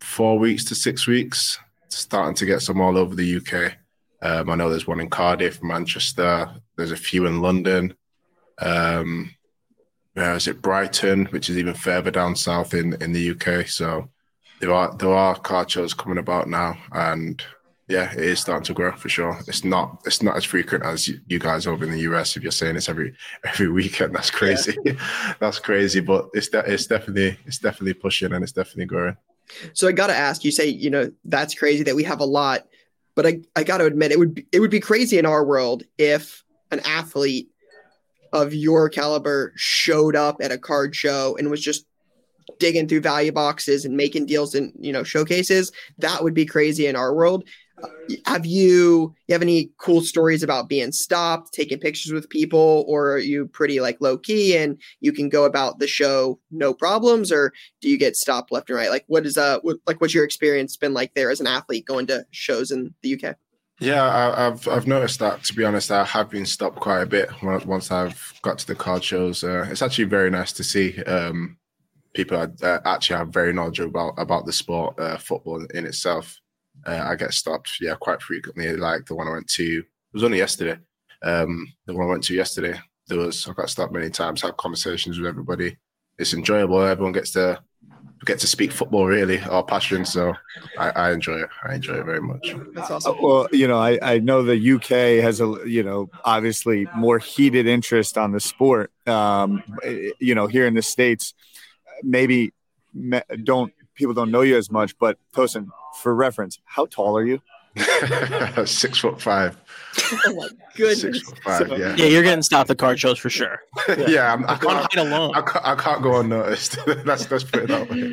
four weeks to six weeks, starting to get some all over the UK. Um, I know there's one in Cardiff, Manchester. There's a few in London. Um, where is it? Brighton, which is even further down south in in the UK. So there are there are car shows coming about now, and yeah, it is starting to grow for sure. It's not it's not as frequent as you, guys over in the US. If you're saying it's every every weekend, that's crazy. Yeah. that's crazy, but it's de- it's definitely it's definitely pushing and it's definitely growing. So I got to ask you, say you know that's crazy that we have a lot, but I I got to admit it would be, it would be crazy in our world if an athlete of your caliber showed up at a card show and was just digging through value boxes and making deals in you know showcases that would be crazy in our world. Have you you have any cool stories about being stopped taking pictures with people or are you pretty like low key and you can go about the show no problems or do you get stopped left and right? Like what is uh what, like what's your experience been like there as an athlete going to shows in the uk yeah I, have i've noticed that to be honest i have been stopped quite a bit once i've got to the card shows. Uh, it's actually very nice to see um, people uh, actually are very knowledgeable about about the sport uh, football in itself uh, I get stopped, yeah, quite frequently. Like the one I went to, it was only yesterday. Um, the one I went to yesterday, there was I got stopped many times, Have conversations with everybody. It's enjoyable. Everyone gets to get to speak football really, our passion. So I, I enjoy it. I enjoy it very much. That's awesome. Well, you know, I, I know the UK has a you know obviously more heated interest on the sport. Um, you know, here in the states, maybe don't people don't know you as much, but Tosin, for reference, how tall are you? Six foot five. Oh my goodness! Five, so, yeah. yeah, you're getting stopped at card shows for sure. yeah, I'm, I can't, hide alone. I can't, I can't go unnoticed. that's that's put it that way.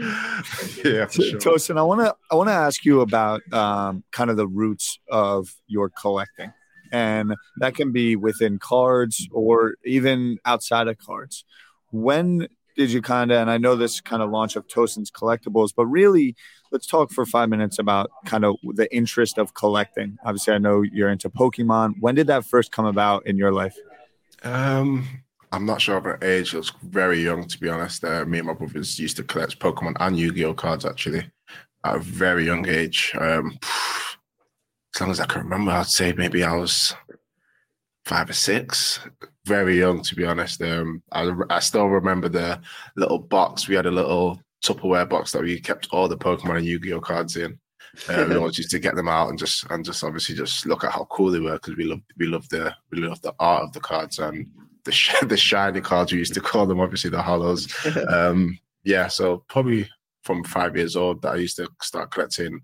yeah, for sure. Tosin, I want to I want to ask you about um, kind of the roots of your collecting, and that can be within cards or even outside of cards. When did you kind of, and I know this kind of launch of Tosin's collectibles, but really, let's talk for five minutes about kind of the interest of collecting. Obviously, I know you're into Pokemon. When did that first come about in your life? Um, I'm not sure of an age. I was very young, to be honest. Uh, me and my brothers used to collect Pokemon and Yu-Gi-Oh cards actually at a very young age. Um, as long as I can remember, I'd say maybe I was five or six. Very young, to be honest. Um, I, I still remember the little box. We had a little Tupperware box that we kept all the Pokemon and Yu-Gi-Oh cards in. Uh, we always used to get them out and just and just obviously just look at how cool they were because we love we love the we love the art of the cards and the sh- the shiny cards we used to call them obviously the holos. Um, yeah, so probably from five years old that I used to start collecting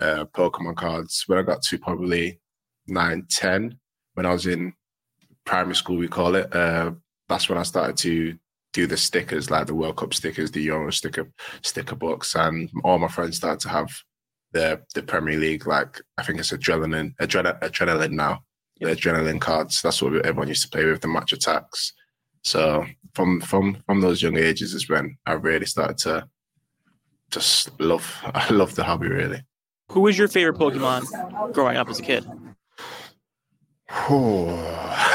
uh, Pokemon cards. When I got to probably nine, ten, when I was in primary school, we call it. Uh, that's when I started to do the stickers, like the World Cup stickers, the Euro sticker sticker books, and all my friends started to have the the Premier League, like I think it's Adrenalyn, Adrenalyn, Adrenalyn now, the Adrenalyn cards. That's what everyone used to play with, the Match Attax. So from from from those young ages is when I really started to just love I love the hobby really. Who was your favorite Pokemon growing up as a kid?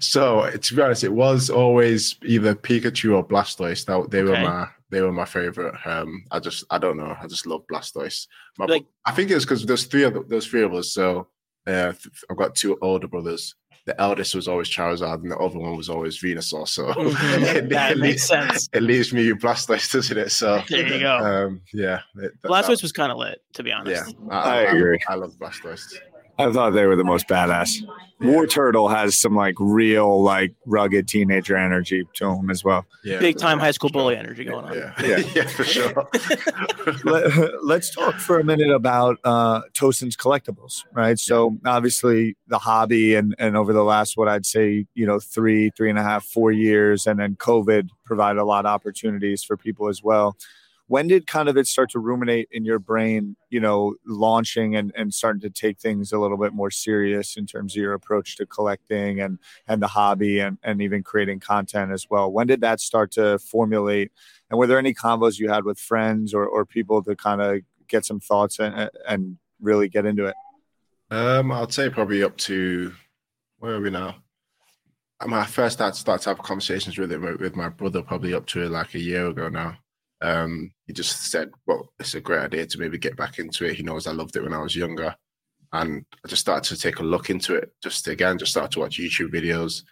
so to be honest, it was always either Pikachu or Blastoise. That they were my they were my favorite. Um, I just I don't know. I just love Blastoise. My, like, I think it's because there's three of there's three of us. So uh, I've got two older brothers. The eldest was always Charizard, and the other one was always Venusaur. So mm-hmm. it, that it makes leaves, sense. It leaves me Blastoise, doesn't it? So there you go. Um, yeah, it, Blastoise that, was kind of lit, to be honest. Yeah, I, I, I agree. I, I love Blastoise. I thought they were the most badass. Wartortle has some like real like rugged teenager energy to him as well. Yeah, big time high school bully energy going on. Yeah, yeah, yeah for sure. Let, us talk for a minute about uh, Tosin's collectibles, right? So obviously the hobby and and over the last what I'd say you know three three and a half four years, and then COVID provided a lot of opportunities for people as well when did kind of it start to ruminate in your brain you know launching and, and starting to take things a little bit more serious in terms of your approach to collecting and and the hobby and, and even creating content as well? When did that start to formulate? And were there any combos you had with friends or, or people to kind of get some thoughts and, and really get into it? Um i'd say probably up to where are we now? I mean, I first started, started to have conversations with it with my brother probably up to like a year ago now um, he just said, "Well, it's a great idea to maybe get back into it." He knows I loved it when I was younger, and I just started to take a look into it. Just again, just started to watch YouTube videos,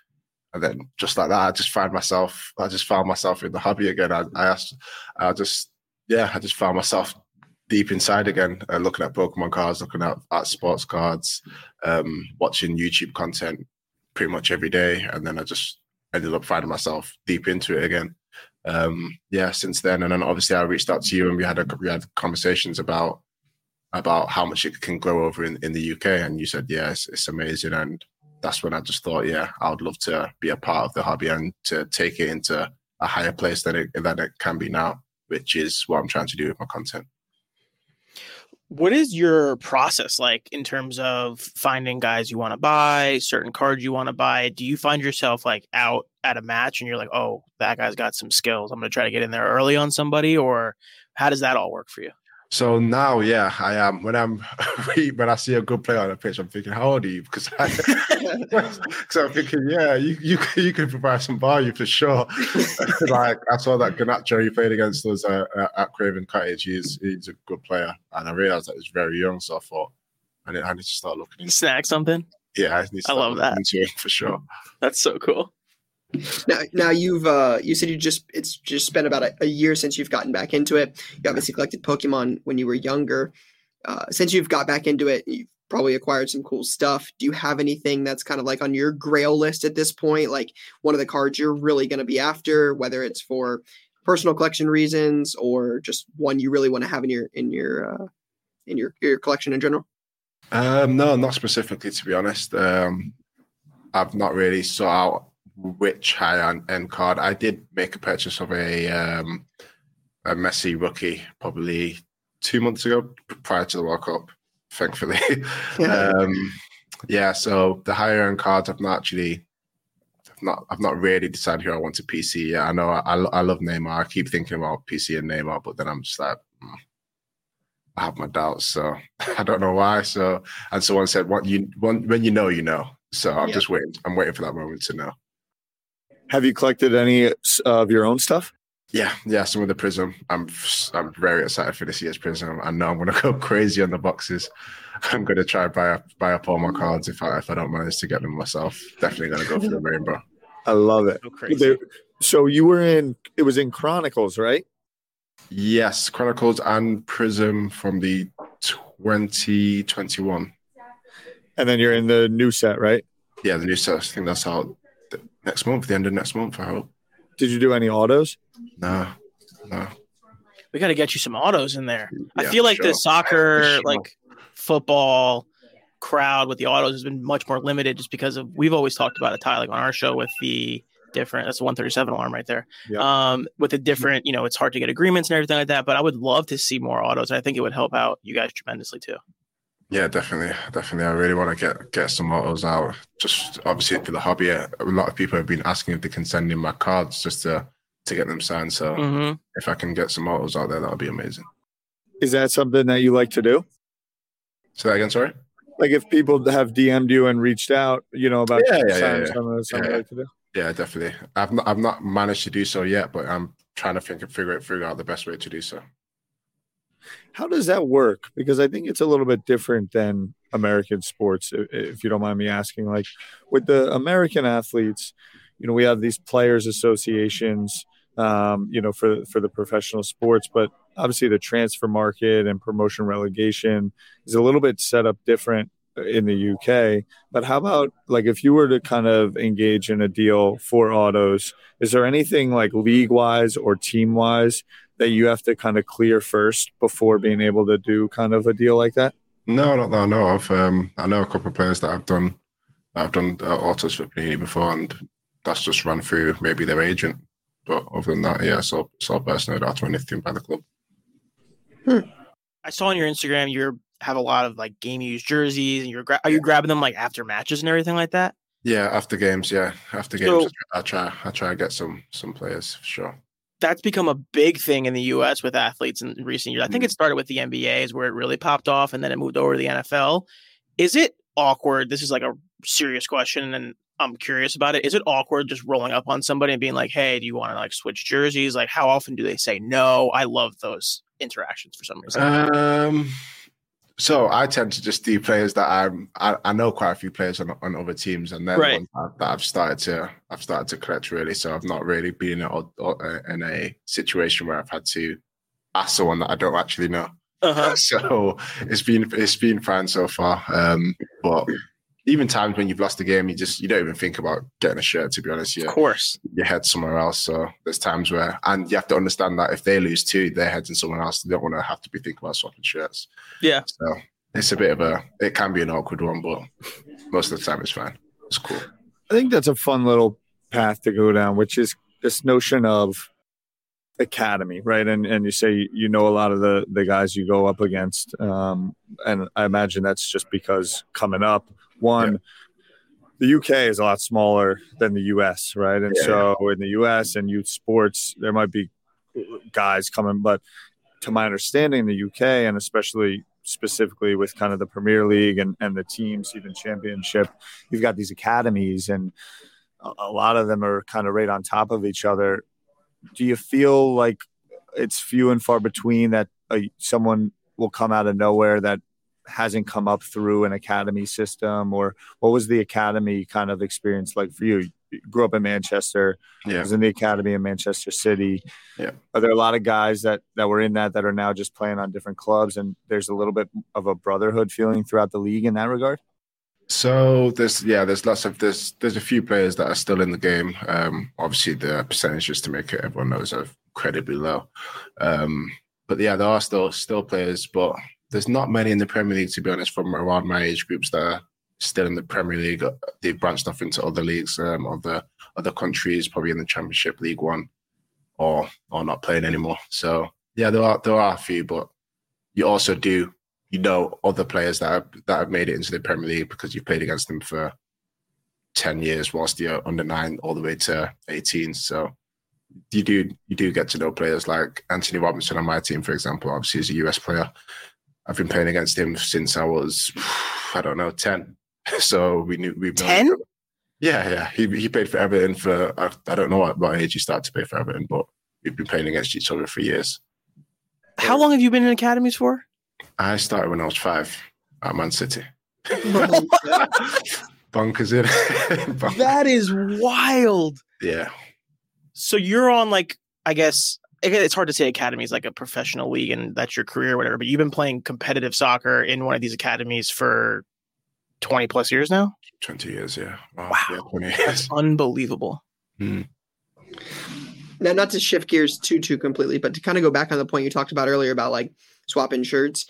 and then just like that, I just found myself. I just found myself in the hobby again. I, I asked, I just, yeah, I just found myself deep inside again, uh, looking at Pokemon cards, looking at, at sports cards, um, watching YouTube content pretty much every day, and then I just ended up finding myself deep into it again um, yeah, since then. And then obviously I reached out to you and we had a, we had conversations about about how much it can grow over in, in the UK. And you said, yeah, it's, it's amazing. And that's when I just thought, yeah, I would love to be a part of the hobby and to take it into a higher place than it than it can be now, which is what I'm trying to do with my content what is your process like in terms of finding guys you want to buy certain cards you want to buy? Do you find yourself like out at a match and you're like oh that guy's got some skills. I'm going to try to get in there early on somebody or how does that all work for you so now, yeah, I am. When I'm when I see a good player on the pitch, I'm thinking, how old are you? Because I, cause I'm thinking, yeah, you you you can provide some value for sure. like I saw that Garnacho he played against us uh, at Craven Cottage. He's he's a good player, and I realized that he's very young. So I thought, I need, I need to start looking. Into Snack something. Yeah, I, I love that for sure. That's so cool. Now, now you've uh, you said you just it's just been about a, a, year since you've gotten back into it. You obviously collected Pokemon when you were younger. Uh, since you've got back into it, you've probably acquired some cool stuff. Do you have anything that's kind of like on your Grail list at this point? Like one of the cards you're really going to be after, whether it's for personal collection reasons or just one you really want to have in your in your uh, in your your collection in general. Um, no, not specifically, to be honest. Um, I've not really sought out which high end card. I did make a purchase of a um, a Messi rookie probably two months ago prior to the World Cup, thankfully. um, yeah, so the higher end cards I've not actually I've not I've not really decided who I want to PC. Yeah, I know I, I love Neymar. I keep thinking about PC and Neymar, but then I'm just like mm, I have my doubts, so I don't know why. So and someone said, "What you when, when you know, you know." So I'm yeah. just waiting. I'm waiting for that moment to know. Have you collected any of your own stuff? Yeah, yeah, some of the Prism. I'm I'm very excited for this year's Prism. I know I'm going to go crazy on the boxes. I'm going to try buy up buy up all my cards if I if I don't manage to get them myself. Definitely going to go for the rainbow. I love it. So, so you were in it was in Chronicles, right? Yes, Chronicles and Prism from the 2021. And then you're in the new set, right? Yeah, the new set. I think that's out next month, the end of next month, I hope. Did you do any autos? No, no. We got to get you some autos in there. Yeah, I feel like sure. the soccer, sure. like football crowd with the autos has been much more limited just because of we've always talked about it, Ty, like on our show with the different that's a 137 alarm right there. Um, with the different, you know, it's hard to get agreements and everything like that. But I would love to see more autos. I think it would help out you guys tremendously too. Yeah, definitely, definitely. I really want to get get some autos out. Just obviously for the hobby, a lot of people have been asking if they can send in my cards just to to get them signed. So mm-hmm. if I can get some autos out there, that would be amazing. Is that something that you like to do? Say that again. Sorry. Like if people have DM'd you and reached out, you know about yeah, yeah, yeah, yeah. Something, something yeah. Like to do. Yeah, definitely. I've not, I've not managed to do so yet, but I'm trying to think and figure it figure out the best way to do so. How does that work? Because I think it's a little bit different than American sports, if you don't mind me asking. Like with the American athletes, you know, we have these players associations, um, you know, for for the professional sports, but obviously the transfer market and promotion relegation is a little bit set up different in the UK. But how about like if you were to kind of engage in a deal for autos, is there anything like league wise or team wise that you have to kind of clear first before being able to do kind of a deal like that? No, not that I know of. Um, I know a couple of players that I've done I've done uh, autos for Panini before, and that's just run through maybe their agent. But other than that, yeah, so so personally, I don't do anything by the club. Hmm. I saw on your Instagram you have a lot of like game used jerseys, and you're gra- are you grabbing them like after matches and everything like that? Yeah, after games. Yeah, after games, so, I try I try to get some some players for sure. That's become a big thing in the U.S. with athletes in recent years. I think mm. it started with the NBA, is where it really popped off, and then it moved over to the NFL. Is it awkward? This is like a serious question, and I'm curious about it. Is it awkward just rolling up on somebody and being like, "Hey, do you want to like switch jerseys?" Like, how often do they say no? I love those interactions for some reason. Um, so I tend to just do players that I'm. I, I know quite a few players on, on other teams, and then right. that I've started to I've started to collect really. So I've not really been in a, in a situation where I've had to ask someone that I don't actually know. Uh-huh. So it's been it's been fine so far. Um, but even times when you've lost the game, you just you don't even think about getting a shirt. To be honest, yeah, of course, your head's somewhere else. So there's times where, and you have to understand that if they lose too, their heads in someone else. They don't want to have to be thinking about swapping shirts. Yeah. So it's a bit of a, it can be an awkward one, but most of the time it's fine. It's cool. I think that's a fun little path to go down, which is this notion of academy, right? And and you say you know a lot of the the guys you go up against, um, and I imagine that's just because coming up one, yeah. the UK is a lot smaller than the US, right? And yeah. so in the US and youth sports, there might be guys coming, but to my understanding, the UK and especially specifically with kind of the Premier League and, and the teams, even championship, you've got these academies and a lot of them are kind of right on top of each other. Do you feel like it's few and far between that uh, someone will come out of nowhere that hasn't come up through an academy system or what was the academy kind of experience like for you? you grew up in Manchester, yeah. was in the academy in Manchester City. Yeah. Are there a lot of guys that that were in that that are now just playing on different clubs and there's a little bit of a brotherhood feeling throughout the league in that regard? So there's yeah, there's lots of there's there's a few players that are still in the game. Um, obviously the percentages to make it everyone knows are incredibly low. Um, but yeah, there are still still players, but there's not many in the Premier League, to be honest, from around my age groups that are still in the Premier League. They've branched off into other leagues, um, other other countries, probably in the Championship, League One, or or not playing anymore. So yeah, there are there are a few, but you also do you know other players that have, that have made it into the Premier League because you've played against them for ten years whilst you're under nine all the way to eighteen. So you do you do get to know players like Antonee Robinson on my team, for example. Obviously, he's a US player. I've been playing against him since I was, I don't know, ten. So we knew we've ten. Yeah, yeah. He he played for Everton for I, I don't know what, what age he started to play for Everton, but we've been playing against each other for years. How long have you been in academies for? I started when I was five at Man City. Bunkers in. that is wild. Yeah. So you're on like I guess it's hard to say academy is like a professional league and that's your career or whatever, but you've been playing competitive soccer in one of these academies for 20 plus years now? 20 years, yeah. Wow. wow. Yeah, years. unbelievable. Hmm. Now, not to shift gears too, too completely, but to kind of go back on the point you talked about earlier about like swapping shirts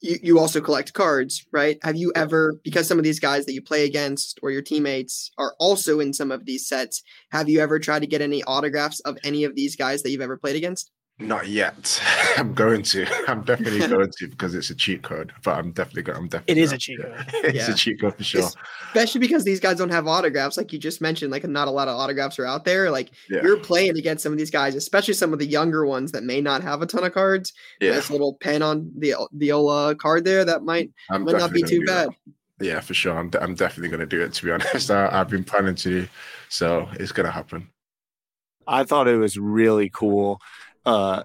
you, you also collect cards, right? Have you ever, because some of these guys that you play against or your teammates are also in some of these sets, have you ever tried to get any autographs of any of these guys that you've ever played against? Not yet. I'm going to. I'm definitely going to because it's a cheat code. But I'm definitely going. I'm definitely. It is a cheat code. it's yeah. a cheat code for sure. Especially because these guys don't have autographs, like you just mentioned. Like not a lot of autographs are out there. Like yeah. you're playing against some of these guys, especially some of the younger ones that may not have a ton of cards. Yeah. This little pen on the the old uh, card there that might I'm might not be too bad. That. Yeah, for sure. I'm, I'm definitely going to do it. To be honest, I, I've been planning to, so it's going to happen. I thought it was really cool uh,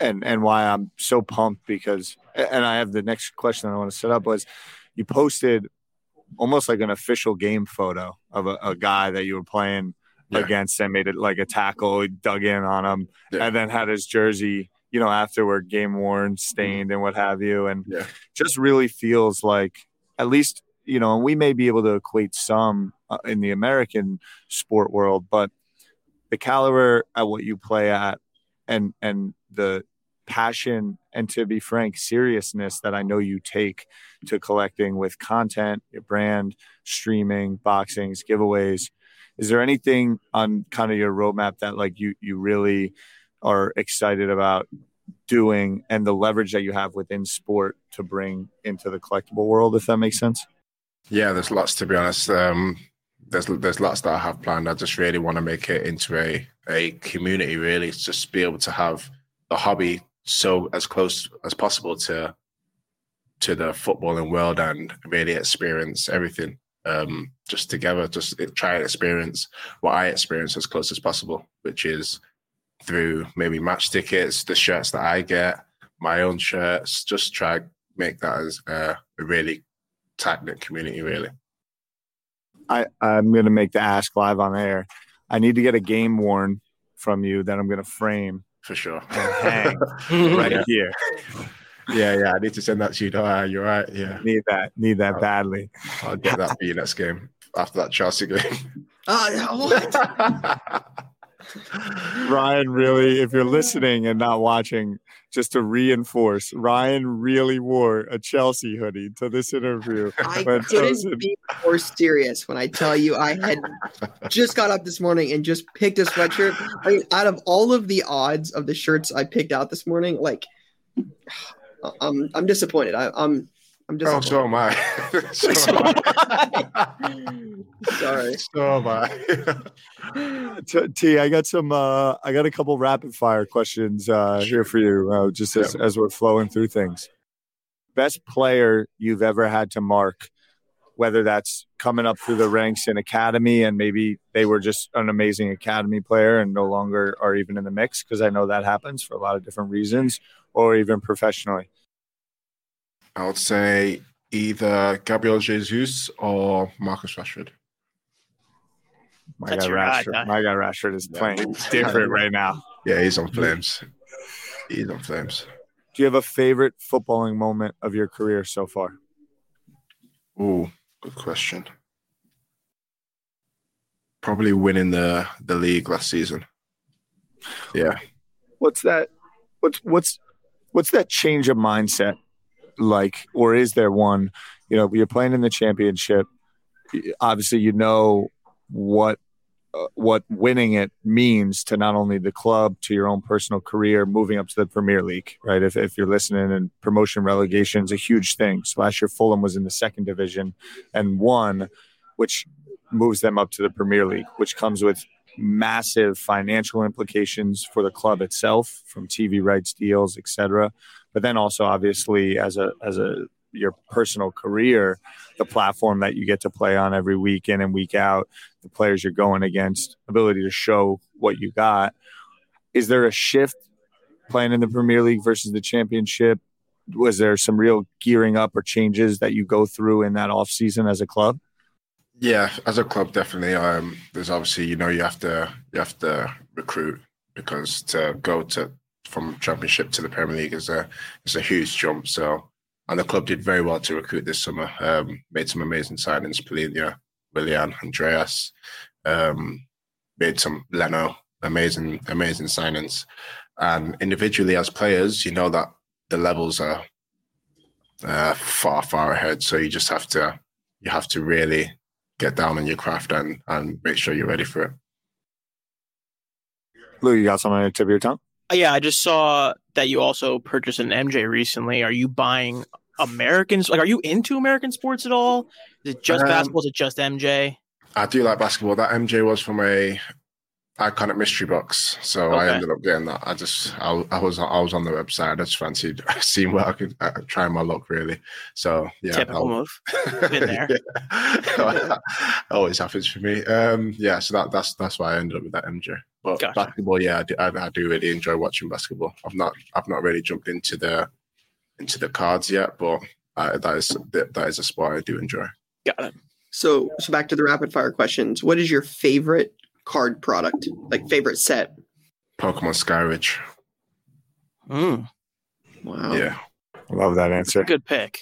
and and why I'm so pumped because and I have the next question I want to set up was you posted almost like an official game photo of a, a guy that you were playing yeah. against and made it like a tackle, dug in on him, yeah. and then had his jersey, you know, afterward game worn, stained, and what have you, and yeah. just really feels like at least you know, and we may be able to equate some uh, in the American sport world, but the caliber at what you play at and and the passion and to be frank seriousness that i know you take to collecting with content your brand streaming boxings giveaways. Is there anything on kind of your roadmap that like you you really are excited about doing and the leverage that you have within sport to bring into the collectible world if that makes sense? Yeah there's lots to be honest. Um there's there's lots that i have planned i just really want to make it into a a community really just be able to have the hobby so as close as possible to to the footballing world and really experience everything um, just together, just try and experience what I experience as close as possible, which is through maybe match tickets, the shirts that I get, my own shirts, just try make that as a, a really tight knit community, really. I, I'm going to make the ask live on air. I need to get a game worn from you that I'm going to frame for sure. hang right yeah. here. Yeah, yeah. I need to send that to you. Oh, you're right. Yeah. Need that. Need that I'll, badly. I'll get that for you next game after that Chelsea game. Uh, what? Ryan, really, if you're listening and not watching, just to reinforce, Ryan really wore a Chelsea hoodie to this interview. I didn't uh, chosen... be more serious when I tell you I had just got up this morning and just picked a sweatshirt. I mean, out of all of the odds of the shirts I picked out this morning, like I'm um, I'm disappointed. I, I'm I'm just. Oh, so am I. so, so am I. Sorry. So am I. T, I got some. Uh, I got a couple rapid fire questions uh, here for you, uh, just as, as we're flowing through things. Best player you've ever had to mark, whether that's coming up through the ranks in academy and maybe they were just an amazing academy player and no longer are even in the mix because I know that happens for a lot of different reasons, or even professionally. I would say either Gabriel Jesus or Marcus Rashford. My guy, Rashford, my guy Rashford is yeah. playing different right now. Yeah, he's on flames. He's on flames. Do you have a favorite footballing moment of your career so far? Oh, good question. Probably winning the the league last season. Yeah. What's that? What's what's what's that change of mindset like, or is there one? You know, you're playing in the championship. Obviously, you know what uh, what winning it means to not only the club to your own personal career moving up to the premier league right if, if you're listening and promotion relegation is a huge thing so last year fulham was in the second division and won which moves them up to the premier league which comes with massive financial implications for the club itself from tv rights deals etc but then also obviously as a as a your personal career, the platform that you get to play on every week in and week out, the players you're going against, ability to show what you got. Is there a shift playing in the Premier League versus the Championship? Was there some real gearing up or changes that you go through in that off season as a club? Yeah, as a club, definitely. Um, there's obviously you know you have to you have to recruit because to go to from Championship to the Premier League is a is a huge jump. So and the club did very well to recruit this summer. Um, made some amazing signings: Palhinha, Willian, Andreas. Um, made some Leno, amazing, amazing signings. And individually, as players, you know that the levels are uh, far, far ahead. So you just have to, you have to really get down on your craft and and make sure you're ready for it. Lou, you got something the tip your tongue? Yeah, I just saw that you also purchased an MJ recently. Are you buying Americans? Like, are you into American sports at all? Is it just um, basketball? Is it just MJ? I do like basketball. That MJ was from a iconic mystery box, so okay. I ended up getting that. I just I, I, was I was on the website. I just fancied seeing where I could uh, try my luck really. So yeah, typical I'll, move. Been there. always happens for me. Um, yeah, so that that's that's why I ended up with that MJ. But gotcha. basketball, yeah, I do, I, I do really enjoy watching basketball. I've not I've not really jumped into the into the cards yet, but uh, that is that, that is a sport I do enjoy. Got it. So, so back to the rapid fire questions. What is your favorite card product? Like favorite set? Pokemon Skyridge. Mm. Wow. Yeah. I love that answer. Good pick.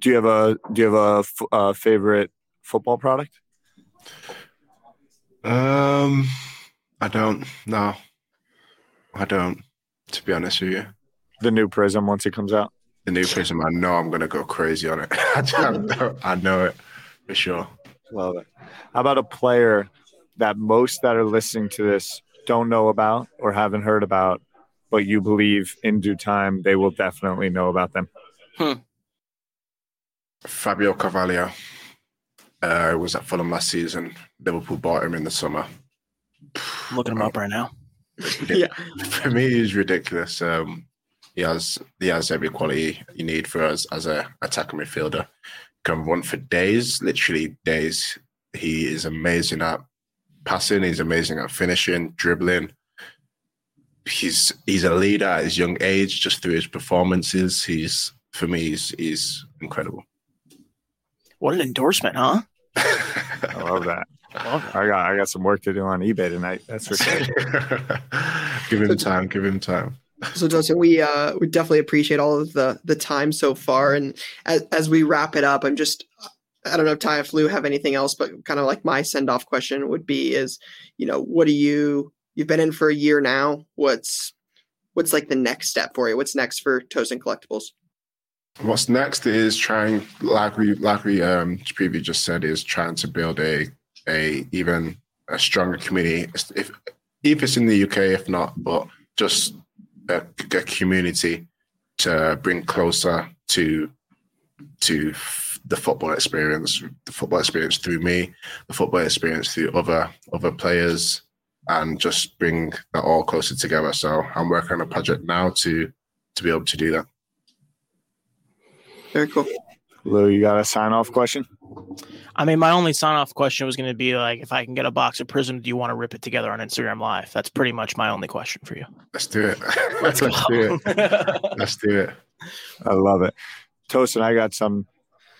Do you have a Do you have a, a favorite football product? Um, I don't. No, I don't. To be honest with you, the new Prism once it comes out. The new Prism. I know I'm gonna go crazy on it. I know it for sure. Love it. How about a player that most that are listening to this don't know about or haven't heard about, but you believe in due time they will definitely know about them? Hmm. Fabio Carvalho uh, was at Fulham last season. Liverpool bought him in the summer. I'm looking him up right now. yeah, for me, he's ridiculous. Um, he has he has every quality you need for us as a attacking midfielder. Can run for days, literally days. He is amazing at passing. He's amazing at finishing, dribbling. He's he's a leader at his young age, just through his performances. He's for me, he's, he's incredible. What an endorsement, huh? I love that. I got I got some work to do on eBay tonight. That's for sure. give him time. Give him time. So Justin, we uh we definitely appreciate all of the the time so far, and as as we wrap it up, I'm just I don't know if Ty if Lou have anything else, but kind of like my send off question would be is, you know, what do you you've been in for a year now? What's what's like the next step for you? What's next for Tosin Collectibles? What's next is trying, like we like we um previously just said, is trying to build a a even a stronger community. If if it's in the UK, if not, but just a, a community to bring closer to to the football experience, the football experience through me, the football experience through other other players, and just bring that all closer together. So I'm working on a project now to to be able to do that. Very cool. Lou, you got a sign off question? I mean, my only sign off question was going to be like, if I can get a box of Prism, do you want to rip it together on Instagram Live? That's pretty much my only question for you. Let's do it. Let's, Let's do it. Let's do it. I love it. Tosin, I got some.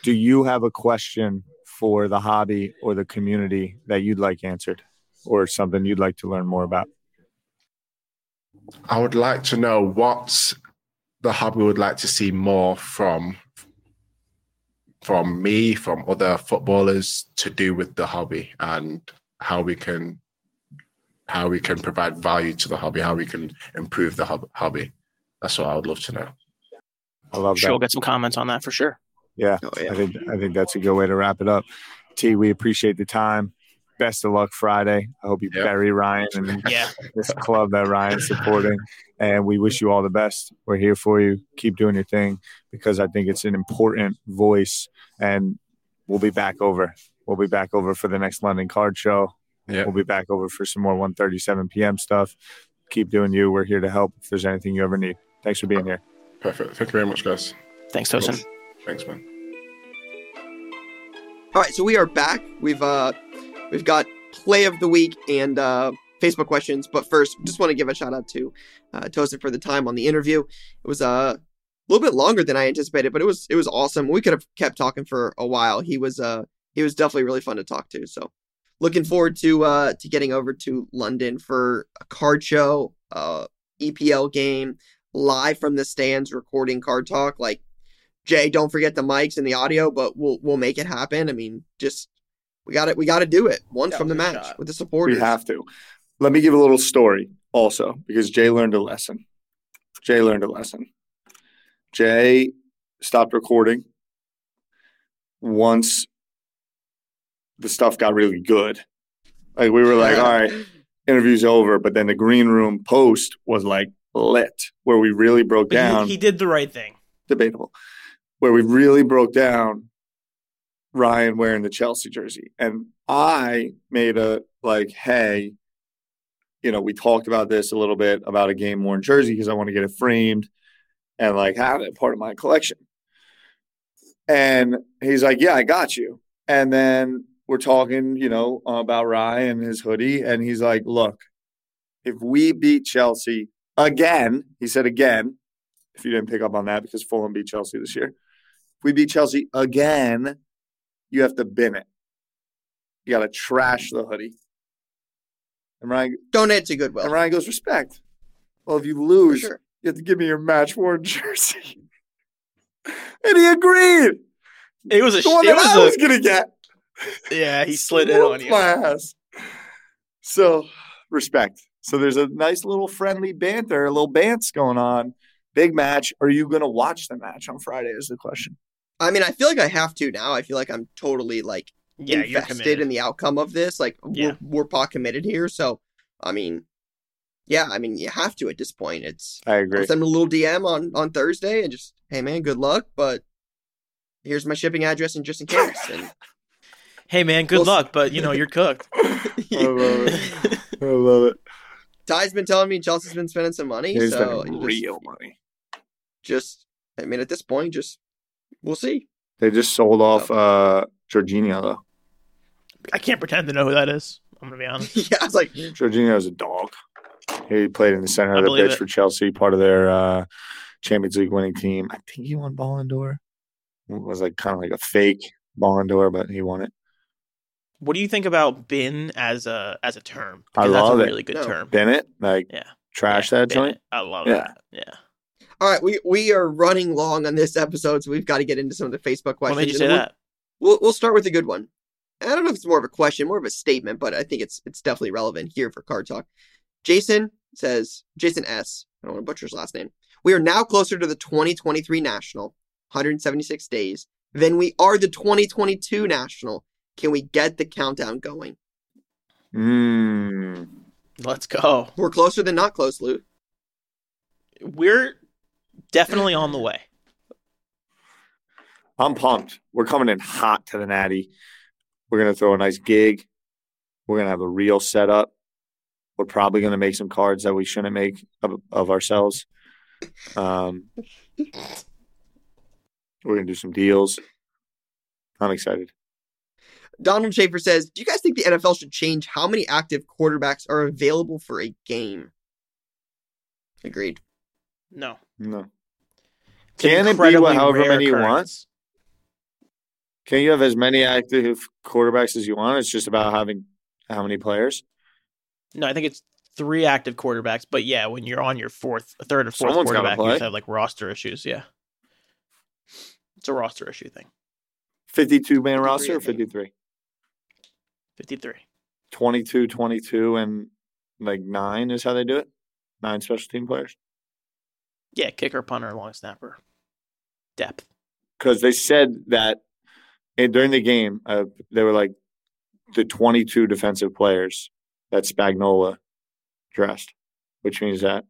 Do you have a question for the hobby or the community that you'd like answered or something you'd like to learn more about? I would like to know what the hobby would like to see more from from me, from other footballers to do with the hobby and how we can how we can provide value to the hobby, how we can improve the hobby. That's what I would love to know. I love sure that. we'll get some comments on that for sure. Yeah, Oh, yeah. I think I think that's a good way to wrap it up. T, we appreciate the time. Best of luck Friday. I hope you Yep. bury Ryan and Yeah. this club that Ryan's supporting. And we wish you all the best. We're here for you. Keep doing your thing because I think it's an important voice. And we'll be back over. We'll be back over for the next London Card Show. Yeah. We'll be back over for some more one37pm stuff. Keep doing you. We're here to help if there's anything you ever need. Thanks for being here. Perfect. Thank you very much, guys. Thanks, Tosin. Thanks, man. All right, so we are back. We've uh we've got play of the week and uh Facebook questions, but first, just want to give a shout out to uh, Tosin for the time on the interview. It was uh, a little bit longer than I anticipated, but it was it was awesome. We could have kept talking for a while. He was uh he was definitely really fun to talk to. So, looking forward to uh to getting over to London for a card show, uh EPL game, live from the stands, recording card talk. Like Jay, don't forget the mics and the audio, but we'll we'll make it happen. I mean, just we got it. We got to do it once That from the match shot. with the supporters. We have to. Let me give a little story also because Jay learned a lesson. Jay learned a lesson. Jay stopped recording once the stuff got really good. Like we were like, all right, interview's over, but then the green room post was like lit, where we really broke But down. he, he did the right thing. debatable, where we really broke down Ryan wearing the Chelsea jersey. And I made a like, hey, you know, we talked about this a little bit about a game worn jersey because I want to get it framed and like have it part of my collection. And he's like, yeah, I got you. And then we're talking, you know, about Ryan and his hoodie. And he's like, look, if we beat Chelsea again, he said again, if you didn't pick up on that because Fulham beat Chelsea this year. If we beat Chelsea again, you have to bin it. You got to trash the hoodie. And Ryan, Donate to Goodwill. and Ryan goes, respect. Well, if you lose, sure. you have to give me your match worn jersey. and he agreed. It was a. The one It that I was was going to get. Yeah, he slid in on you. My ass. So, respect. So, there's a nice little friendly banter, a little bants going on. Big match. Are you going to watch the match on Friday? Is the question. I mean, I feel like I have to now. I feel like I'm totally like Yeah, invested in the outcome of this. Like Yeah. we're we're pot committed here. So, I mean, yeah, I mean, you have to at this point. It's I I'll agree. send him a little DM on on Thursday and just, hey man, good luck, but here's my shipping address and just in case. And Hey man, good We'll s- luck, but you know you're cooked. I love it. I love it. Ty's been telling me Chelsea's been spending some money, He's so spending you just- real money. just I mean at this point just we'll see. They just sold off uh Jorginho though. I can't pretend to know who that is. I'm gonna be honest. yeah, I was like Jorginho's a dog. He played in the center of the pitch it. for Chelsea, part of their uh, Champions League winning team. I think he won Ballon d'Or. It was like kind of like a fake Ballon d'Or, but he won it. What do you think about bin as a as a term? I Because that's love a it. really good No. term. Bennett, like Yeah. trash Yeah, that bin joint. it. I love Yeah. that. Yeah. All right, we we are running long on this episode, so we've got to get into some of the Facebook What questions. made you say we'll- that? We'll we'll start with a good one. I don't know if it's more of a question, more of a statement, but I think it's it's definitely relevant here for Card Talk. Jason says, Jason S. I don't want to butcher his last name. We are now closer to the 2023 National, 176 days, than we are the 2022 National. Can we get the countdown going? Mm. Let's go. We're closer than not close, Lou. We're definitely on the way. I'm pumped. We're coming in hot to the Natty. We're gonna throw a nice gig. We're gonna have a real setup. We're probably gonna make some cards that we shouldn't make of, of ourselves. Um, we're gonna do some deals. I'm excited. Donald Schaefer says, Do you guys think the NFL should change how many active quarterbacks are available for a game? Agreed. No. No. It's Can it be what- however many you want? Can you have as many active quarterbacks as you want? It's just about having how many players. No, I think it's three active quarterbacks. But yeah, when you're on your fourth, third, or fourth Someone's quarterback, you have like roster issues. Yeah, it's a roster issue thing. 52 man roster or 53? Fifty-three. 22, 22, and like nine is how they do it. Nine special team players. Yeah, kicker, punter, long snapper. depth. Because they said that during the game, uh, they were like the 22 defensive players that Spagnuolo dressed, which means that.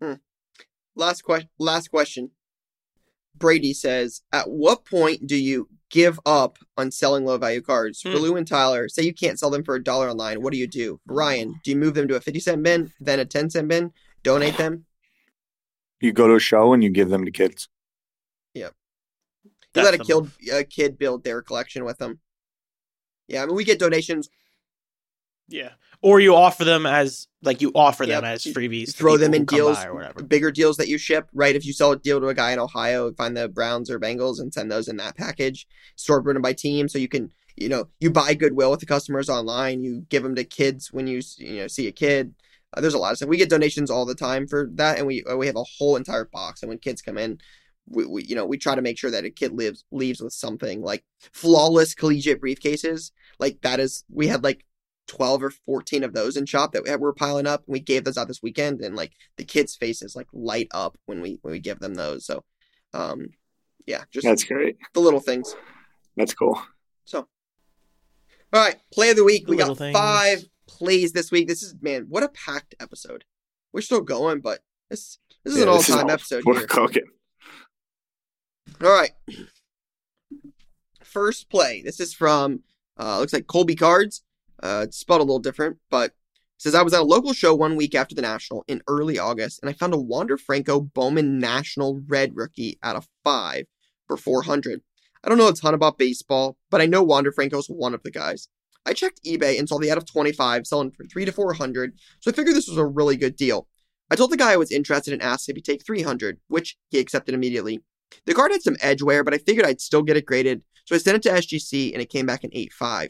Hmm. Last question. Last question. Brady says, "At what point do you give up on selling low value cards. Hmm. For Lou and Tyler, say you can't sell them for a dollar online. What do you do? Ryan, do you move them to a 50 cent bin, then a 10 cent bin, donate them? You go to a show and you give them to kids. Yep. You let a kid, a kid build their collection with them. Yeah, I mean, we get donations yeah. Or you offer them as like you offer yep. them as freebies. throw them in deals, or whatever. bigger deals that you ship, right? If you sell a deal to a guy in Ohio, find the Browns or Bengals and send those in that package. Sort them by team, so you can, you know, you buy goodwill with the customers online. You give them to kids when you, you know, see a kid. Uh, there's a lot of stuff. We get donations all the time for that, and we uh, we have a whole entire box. And when kids come in, we, we you know we try to make sure that a kid lives leaves with something like flawless collegiate briefcases. Like that is we had like 12 or 14 of those in shop that we're piling up. We gave those out this weekend and like the kids' faces like light up when we when we give them those. So um yeah, just That's great. The little things. That's cool. So all right, play of the week. The we got things. five plays this week. This is man, what a packed episode. We're still going, but this this is yeah, an all time episode. We're here. cooking. All right. First play. This is from uh looks like Colby Cards. Uh, it's spelled a little different, but says I was at a local show one week after the national in early August, and I found a Wander Franco Bowman National Red rookie at a five for 400. I don't know a ton about baseball, but I know Wander Franco's one of the guys. I checked eBay and saw the out of 25 selling for three to 400, so I figured this was a really good deal. I told the guy I was interested and asked if he'd take 300, which he accepted immediately. The card had some edge wear, but I figured I'd still get it graded, so I sent it to SGC and it came back an 8.5.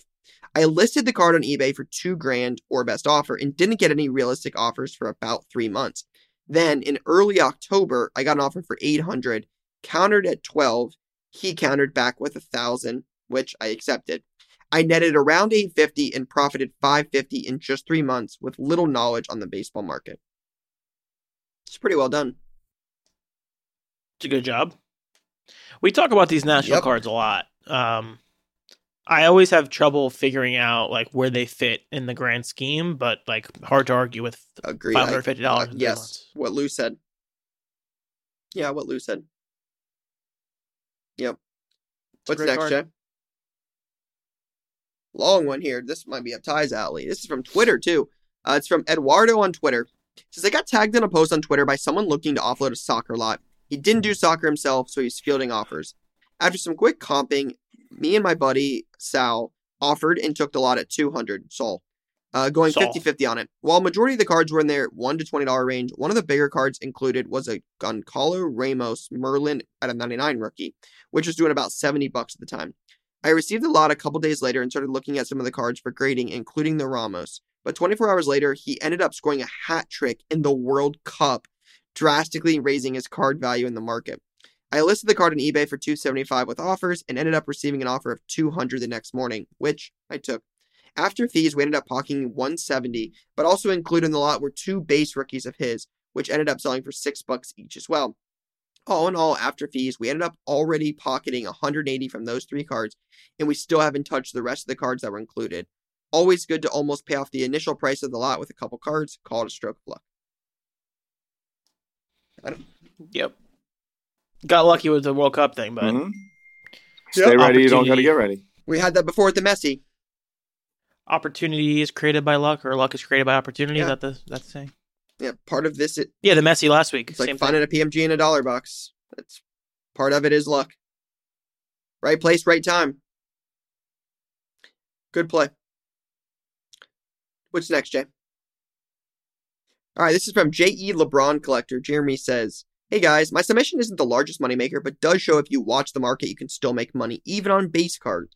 I listed the card on eBay for two grand or best offer and didn't get any realistic offers for about three months. Then in early October, I got an offer for 800, countered at 12. He countered back with a thousand, which I accepted. I netted around 850 and profited 550 in just three months with little knowledge on the baseball market. It's pretty well done. It's a good job. We talk about these national yep. cards a lot. Um, I always have trouble figuring out like where they fit in the grand scheme, but like hard to argue with Agreed. five hundred fifty dollars. Uh, yes, what Lou said. Yeah, what Lou said. Yep. It's What's next, Jay? Long one here. This might be up Ty's alley. This is from Twitter too. Uh, it's from Eduardo on Twitter. It says I got tagged in a post on Twitter by someone looking to offload a soccer lot. He didn't do soccer himself, so he's fielding offers. After some quick comping, me and my buddy Sal offered and took the lot at 200 Sol. Uh, going 50 50 on it. While majority of the cards were in their $1 to $20 range, one of the bigger cards included was a Goncalo Ramos Merlin at a 99 rookie, which was doing about 70 bucks at the time. I received the lot a couple days later and started looking at some of the cards for grading, including the Ramos. But 24 hours later, he ended up scoring a hat trick in the World Cup, drastically raising his card value in the market. I listed the card on eBay for 275 with offers and ended up receiving an offer of 200 the next morning, which I took. After fees, we ended up pocketing 170, but also included in the lot were two base rookies of his, which ended up selling for 6 bucks each as well. All in all, after fees, we ended up already pocketing 180 from those three cards, and we still haven't touched the rest of the cards that were included. Always good to almost pay off the initial price of the lot with a couple cards. Call it a stroke of luck. Yep got lucky with the World Cup thing, but mm-hmm. stay yep. ready. You don't got to get ready. We had that before with the Messi. Opportunity is created by luck, or luck is created by opportunity. Yeah. That the that's the saying. Yeah, part of this. It, yeah, the Messi last week. It's like finding thing. a PMG in a dollar box. That's part of it is luck. Right place, right time. Good play. What's next, Jay? All right, this is from J.E. LeBron Collector. Jeremy says, Hey guys, my submission isn't the largest moneymaker, but does show if you watch the market, you can still make money, even on base cards.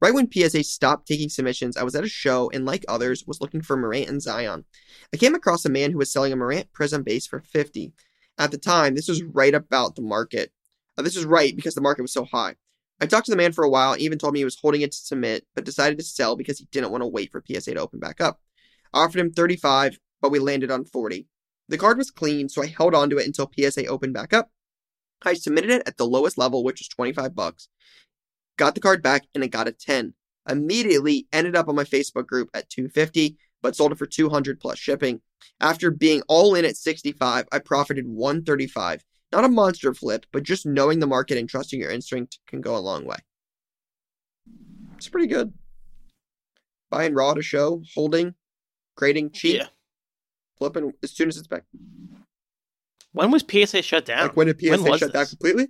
Right when PSA stopped taking submissions, I was at a show and, like others, was looking for Morant and Zion. I came across a man who was selling a Morant Prizm base for 50. At the time, this was right about the market. Uh, this was right because the market was so high. I talked to the man for a while and even told me he was holding it to submit, but decided to sell because he didn't want to wait for PSA to open back up. I offered him 35, but we landed on 40. The card was clean, so I held on to it until PSA opened back up. I submitted it at the lowest level, which was 25 bucks. Got the card back and it got a 10. Immediately ended up on my Facebook group at 250, but sold it for 200 plus shipping. After being all in at 65, I profited 135. Not a monster flip, but just knowing the market and trusting your instinct can go a long way. It's pretty good. Buying raw to show, holding, grading cheap, Yeah. flipping as soon as it's back. When was PSA shut down? Like when did PSA was shut down completely?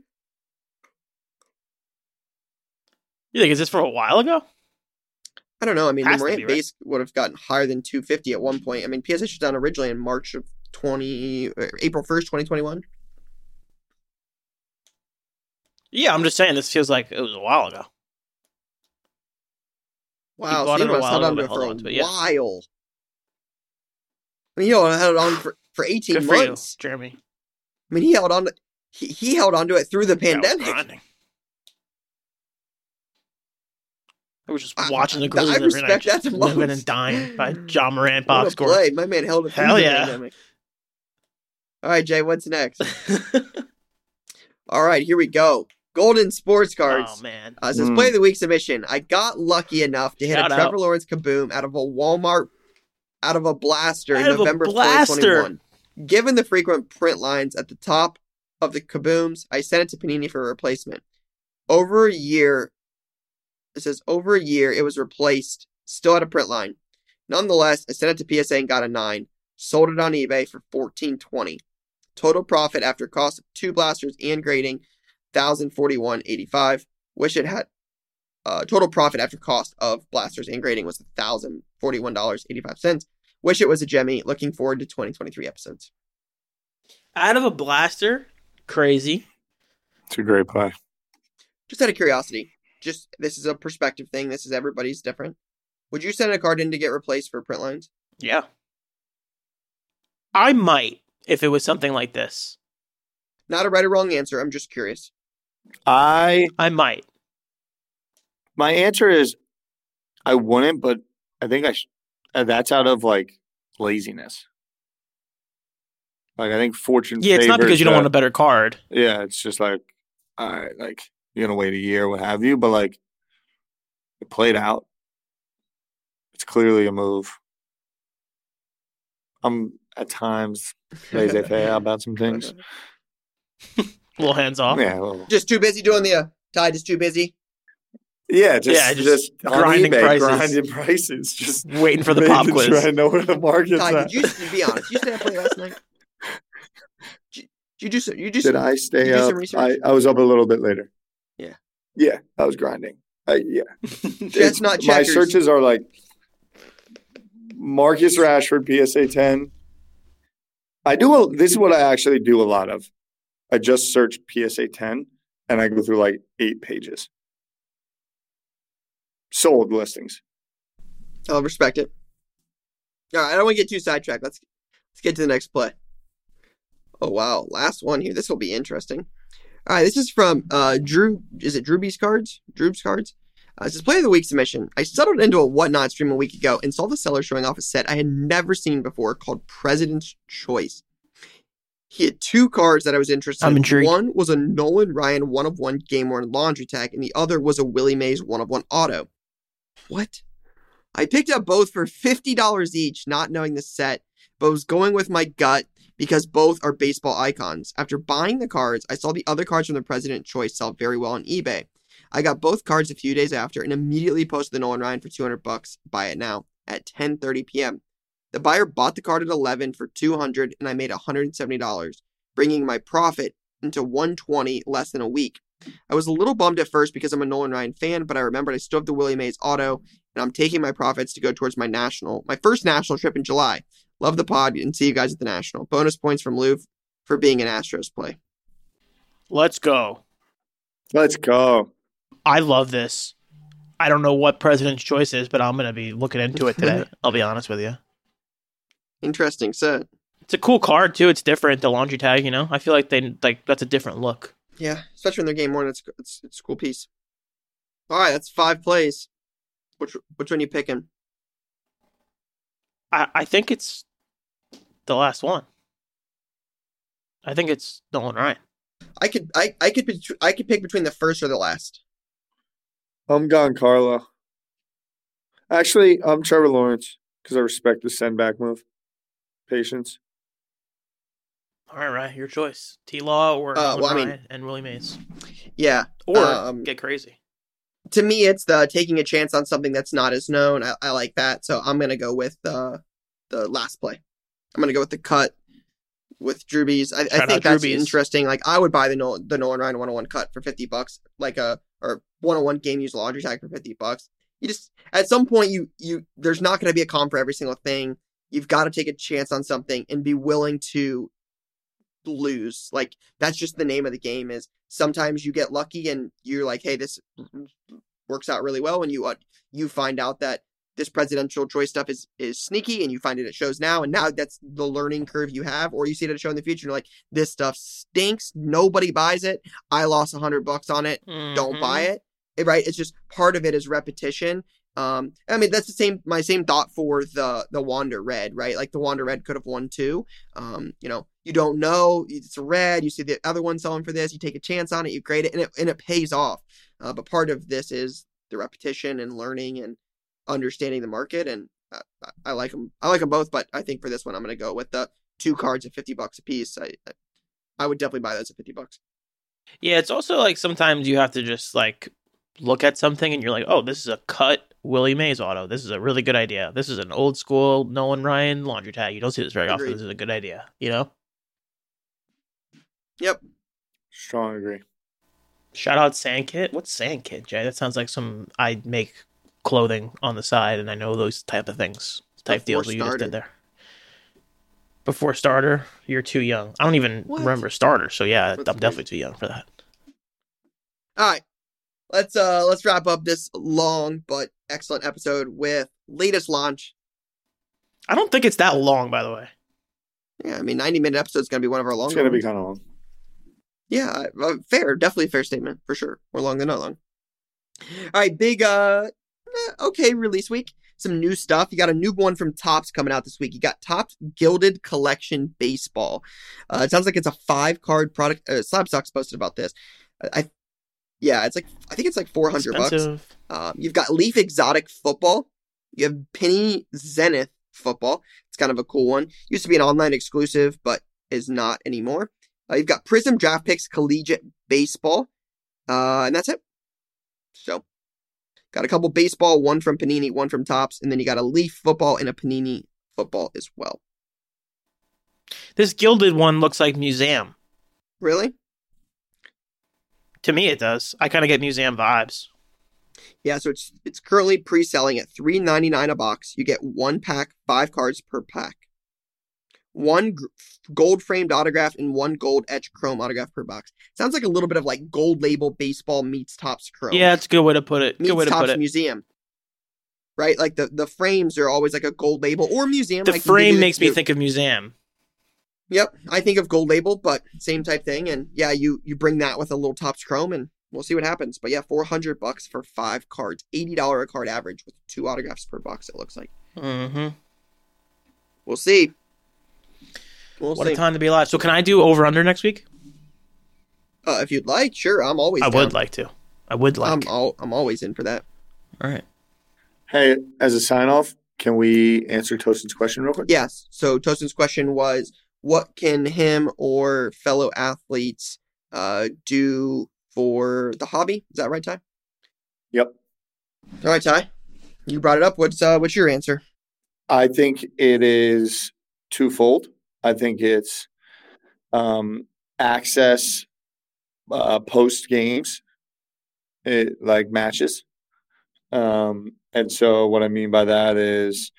You think is this for a while ago? I don't know. I mean, the Has Morant be, right? base would have gotten higher than 250 at one point. I mean, PSA shut down originally in March of 20, uh, April 1st, 2021. Yeah, I'm just saying this feels like it was a while ago. Wow, so a must held on to it for a to it, yeah. while. I mean, he held held on for, for 18 Good for you, months. Jeremy. I mean, he held on to, he, he held on to it through the pandemic. grinding. I was just I- watching the I Grizzlies every night, respect that just the living most. and dying by Ja Morant What box score. play. My man held it Hell yeah. pandemic. All right, Jay, what's next? All right, here we go. Golden sports cards. oh man, Uh, since Mm. play of the week submission, I got lucky enough to hit Shout a out. Trevor Lawrence kaboom out of a Walmart, out of a blaster Out in November blaster. 2021. Given the frequent print lines at the top of the kabooms, I sent it to Panini for a replacement. Over a year, it says over a year, it was replaced, still had a print line. Nonetheless, I sent it to PSA and got a nine. Sold it on eBay for fourteen twenty. Total profit after cost of two blasters and grading, thousand forty one eighty five. Wish it had uh, total profit after cost of blasters and grading was thousand forty one dollars eighty five cents. Wish it was a Jemmy. Looking forward to twenty twenty three episodes. out of a blaster, crazy. It's a great play. Just out of curiosity, just this is a perspective thing. This is everybody's different. Would you send a card in to get replaced for print lines? Yeah, I might if it was something like this. Not a right or wrong answer. I'm just curious. I I might. my answer is I wouldn't, but I think I sh- uh, that's out of like laziness. Like I think fortune. Yeah, it's not because you don't the- want a better card. Yeah, it's just like, all right, like you're gonna wait a year, what have you, but like it played out. It's clearly a move. I'm at times laissez faire about some things. A little hands off. Yeah, well, Just too busy doing the uh, Ty. Just too busy. yeah, just Yeah, just just, grinding eBay, prices. grinding prices, just Waiting for the pop making quiz. sure I know where the market's Ty, at. did you be honest? You stay up late last night. Did you, did you do some? You do Did some, I stay you do some up? research? I, I was up a little bit later. Yeah. I was grinding. I, yeah. That's not my searches are like Marcus Rashford PSA 10. I do a, this is what I actually do a lot of. I just search PSA 10 and I go through like 8 pages. Sold listings. I'll respect it. All right, I don't want to get too sidetracked. Let's let's get to the next play. Oh wow, last one here. This will be interesting. All right, this is from uh Drew. Is it Drewby's cards? Drew's cards. Uh, this is play of the week submission. I settled into a whatnot stream a week ago and saw the seller showing off a set I had never seen before called President's Choice. He had two cards that I was interested I'm in. intrigued. One was a Nolan Ryan one of one game worn laundry tag, and the other was a Willie Mays one of one auto. What? I picked up both for $50 each, not knowing the set, but was going with my gut because both are baseball icons. After buying the cards, I saw the other cards from the President Choice sell very well on eBay. I got both cards a few days after and immediately posted the Nolan Ryan for 200 bucks. Buy it now at 10:30 p.m. The buyer bought the card at 11 for 200 and I made $170, bringing my profit into 120 less than a week. I was a little bummed at first because I'm a Nolan Ryan fan, but I remembered I still have the Willie Mays auto and I'm taking my profits to go towards my national, my first national trip in July. Love the pod and see you guys at the national. Bonus points from Lou for being an Astros play. Let's go. Let's go. I love this. I don't know what President's Choice is, but I'm gonna be looking into it today. I'll be honest with you. Interesting set. It's a cool card too. It's different. The laundry tag, you know. I feel like they like that's a different look. Yeah, especially when they're game one, it's it's it's a cool piece. All right, that's five plays. Which which one you picking? I I think it's the last one. I think it's Nolan Ryan. I could I I could I could pick between the first or the last. I'm Giancarlo. Actually, I'm Trevor Lawrence because I respect the send back move. Patience. All right, right, your choice. T Law or uh, well, I mean, and Willie Mays. Yeah, or um, get crazy. To me, it's the taking a chance on something that's not as known. I, I like that, so I'm gonna go with the the last play. I'm gonna go with the cut with Drew Brees. I, I think that's interesting. Like I would buy the Nolan, the Nolan Ryan 101 cut for 50 bucks, like a or 101 game use laundry tag for 50 bucks. You just at some point you you there's not going to be a comp for every single thing. You've got to take a chance on something and be willing to lose. Like that's just the name of the game. Is sometimes you get lucky and you're like, hey, this works out really well, and you uh, you find out that this presidential choice stuff is is sneaky and you find it at shows now and now that's the learning curve you have or you see it at a show in the future and you're like this stuff stinks. Nobody buys it. I lost a hundred bucks on it. Mm-hmm. don't buy mm-hmm. it. Right? It's just part of it is repetition. Um i mean that's the same my same thought for the the wander red right? Like the wander red could have won too. Um you know you don't know. It's red. You see the other one selling for this. You take a chance on it. You grade it and it, and it pays off. Uh, but part of this is the repetition and learning and understanding the market, and I, I like them. I like them both, but I think for this one, I'm going to go with the two cards at fifty bucks a piece. I I would definitely buy those at fifty bucks. Yeah, it's also like sometimes you have to just like look at something and you're like, oh, this is a cut Willie Mays auto. This is a really good idea. This is an old school Nolan Ryan laundry tag. You don't see this very Agreed. often. This is a good idea. You know. Yep. Strong agree. Shout out Sandkit. What's Sandkit, Jay? That sounds like some I make clothing on the side, and I know those type of things, type Before deals you just did there. Before starter, you're too young. I don't even what? remember starter, so yeah, That's I'm crazy. definitely too young for that. All right, let's uh let's wrap up this long but excellent episode with latest launch. I don't think it's that long, by the way. Yeah, I mean, 90 minute episode is going to be one of our longest. It's going to be kind of long. Yeah, uh, fair, definitely a fair statement for sure. More long than not long. All right, big uh eh, okay release week. Some new stuff. You got a new one from Topps coming out this week. You got Topps Gilded Collection Baseball. Uh, it sounds like it's a five card product. Uh, Slabstox posted about this. I, yeah, it's like I think it's like four hundred bucks. Um, you've got Leaf Exotic Football. You have Panini Zenith Football. It's kind of a cool one. Used to be an online exclusive, but is not anymore. Uh, you've got Prizm Draft Picks Collegiate Baseball, uh, and that's it. So Got a couple baseball, one from Panini, one from Topps, and then you got a Leaf football and a Panini football as well. This gilded one looks like museum. Really? To me, it does. I kind of get museum vibes. Yeah, so it's it's currently pre-selling at three ninety nine a box. You get one pack, five cards per pack one gold framed autograph and one gold etch chrome autograph per box. Sounds like a little bit of like gold label baseball meets Topps chrome. Yeah, it's a good way to put it. Meets good way to Topps put it. museum. Right, like the the frames are always like a gold label or museum. The like frame makes me think of museum. Yep, I think of gold label, but same type thing. And yeah, you you bring that with a little Topps chrome, and we'll see what happens. But yeah, four hundred bucks for five cards, eighty dollar a card average with two autographs per box. It looks like. Mm-hmm. We'll see. We'll what see. a time to be alive. So can I do over under next week? Uh, if you'd like, sure. I'm always. I down. would like to. I would like. I'm all, I'm always in for that. All right. Hey, as a sign off, can we answer Tosin's question real quick? Yes. So Tosin's question was, what can him or fellow athletes uh, do for the hobby? Is that right, Ty? Yep. All right, Ty. You brought it up. What's uh, what's your answer? I think it is twofold. I think it's um, access uh, post games, like matches. Um, and so, what I mean by that is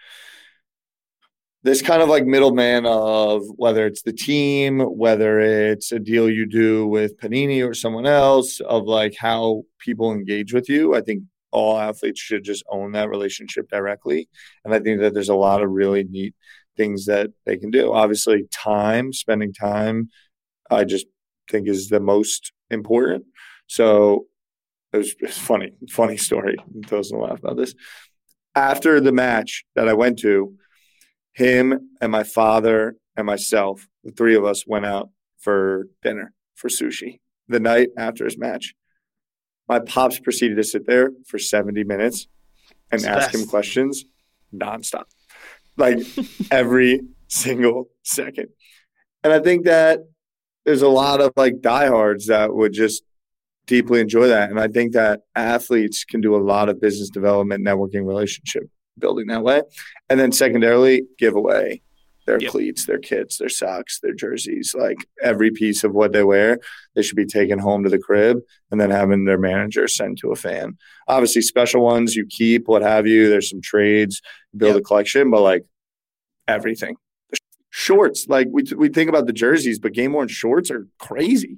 this kind of like middleman of whether it's the team, whether it's a deal you do with Panini or someone else, of like how people engage with you. I think all athletes should just own that relationship directly. And I think that there's a lot of really neat things that they can do. Obviously, time, spending time, I just think is the most important. So it was, it was funny, funny story. Doesn't laugh about this. After the match that I went to, him and my father and myself, the three of us went out for dinner for sushi. the night after his match. My pops proceeded to sit there for 70 minutes and ask him questions nonstop, like every single second. And I think that there's a lot of like diehards that would just deeply enjoy that. And I think that athletes can do a lot of business development, networking, relationship building that way. And then secondarily, give away their yep. cleats, their kits, their socks, their jerseys, like every piece of what they wear, they should be taken home to the crib and then having their manager send to a fan. Obviously, special ones you keep, what have you. There's some trades, build yep. a collection, but like everything. Shorts, like we we think about the jerseys, but game worn shorts are crazy.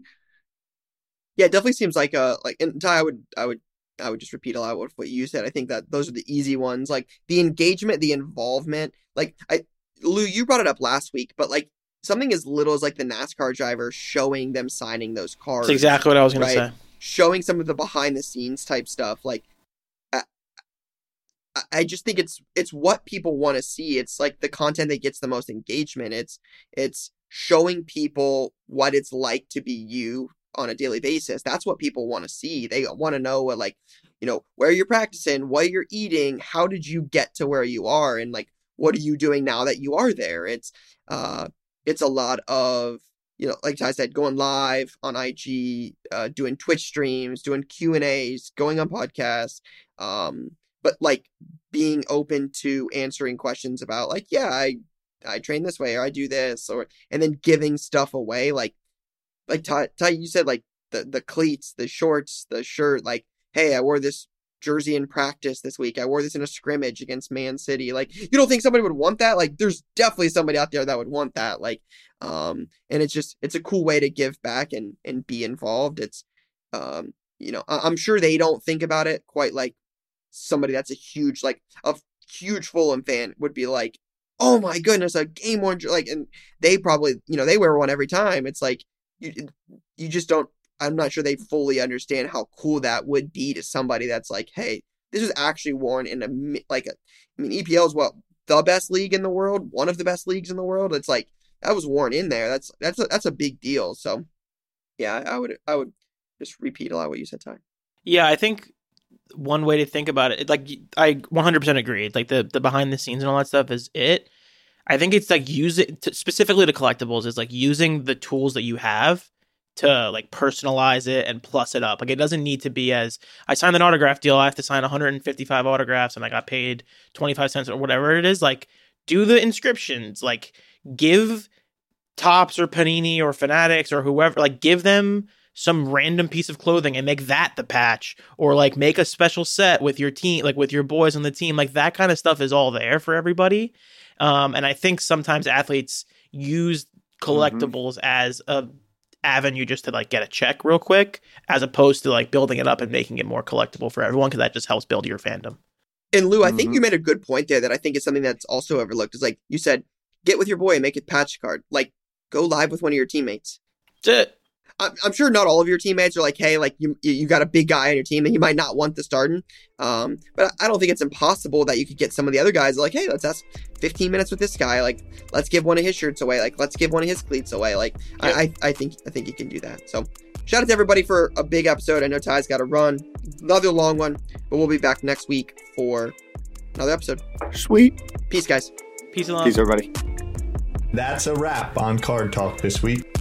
Yeah, it definitely seems like a like. And Ty, I would I would I would just repeat a lot of what you said. I think that those are the easy ones. Like the engagement, the involvement. Like I Lou, you brought it up last week, but like something as little as like the NASCAR driver showing them signing those cars. That's exactly what I was going right? to say. Showing some of the behind the scenes type stuff. Like I, I just think it's it's what people want to see. It's like the content that gets the most engagement. It's it's showing people what it's like to be you on a daily basis. That's what people want to see. They want to know what like, you know, where you're practicing, what you're eating, how did you get to where you are and like what are you doing now that you are there? It's uh it's a lot of you know, like I said, going live on IG, uh, doing Twitch streams, doing Q and A's, going on podcasts, um, but like being open to answering questions about like, yeah, I I train this way or I do this or and then giving stuff away like like Ty, Ty you said like the the cleats, the shorts, the shirt, like, hey, I wore this jersey in practice this week. I wore this in a scrimmage against Man City. Like, you don't think somebody would want that? Like, there's definitely somebody out there that would want that. Like, um, and it's just it's a cool way to give back and and be involved. It's, um, you know, I- I'm sure they don't think about it quite like somebody that's a huge like a huge Fulham fan would be like, oh my goodness, a game one like, and they probably you know they wear one every time. It's like you you just don't I'm not sure they fully understand how cool that would be to somebody that's like, hey, this is actually worn in a like a, I mean EPL is what the best league in the world, one of the best leagues in the world. It's like that was worn in there. That's that's a, that's a big deal. So yeah, I would I would just repeat a lot of what you said, Ty. Yeah, I think one way to think about it, like I 100% agree. Like the the behind the scenes and all that stuff is it. I think it's like use it to, specifically to collectibles is like using the tools that you have to like personalize it and plus it up. Like it doesn't need to be as I signed an autograph deal, I have to sign 155 autographs and I got paid 25 cents or whatever it is. Like do the inscriptions, like give Topps or Panini or Fanatics or whoever, like give them some random piece of clothing and make that the patch or like make a special set with your team, like with your boys on the team. Like that kind of stuff is all there for everybody. Um, and I think sometimes athletes use mm-hmm. collectibles mm-hmm. as a avenue just to like get a check real quick as opposed to like building it up and making it more collectible for everyone because that just helps build your fandom. And lou i mm-hmm. think you made a good point there that i think is something that's also overlooked is like you said get with your boy and make it patch card. Like go live with one of your teammates. That's it I'm sure not all of your teammates are like, hey, like you you got a big guy on your team and you might not want the starting. Um, but I don't think it's impossible that you could get some of the other guys like, hey, let's ask 15 minutes with this guy. Like, let's give one of his shirts away. Like, let's give one of his cleats away. Like, yeah. I, I I think I think you can do that. So shout out to everybody for a big episode. I know Ty's got to run, another long one, but we'll be back next week for another episode. Sweet. Peace, guys. Peace along. Peace, everybody. That's a wrap on Card Talk this week.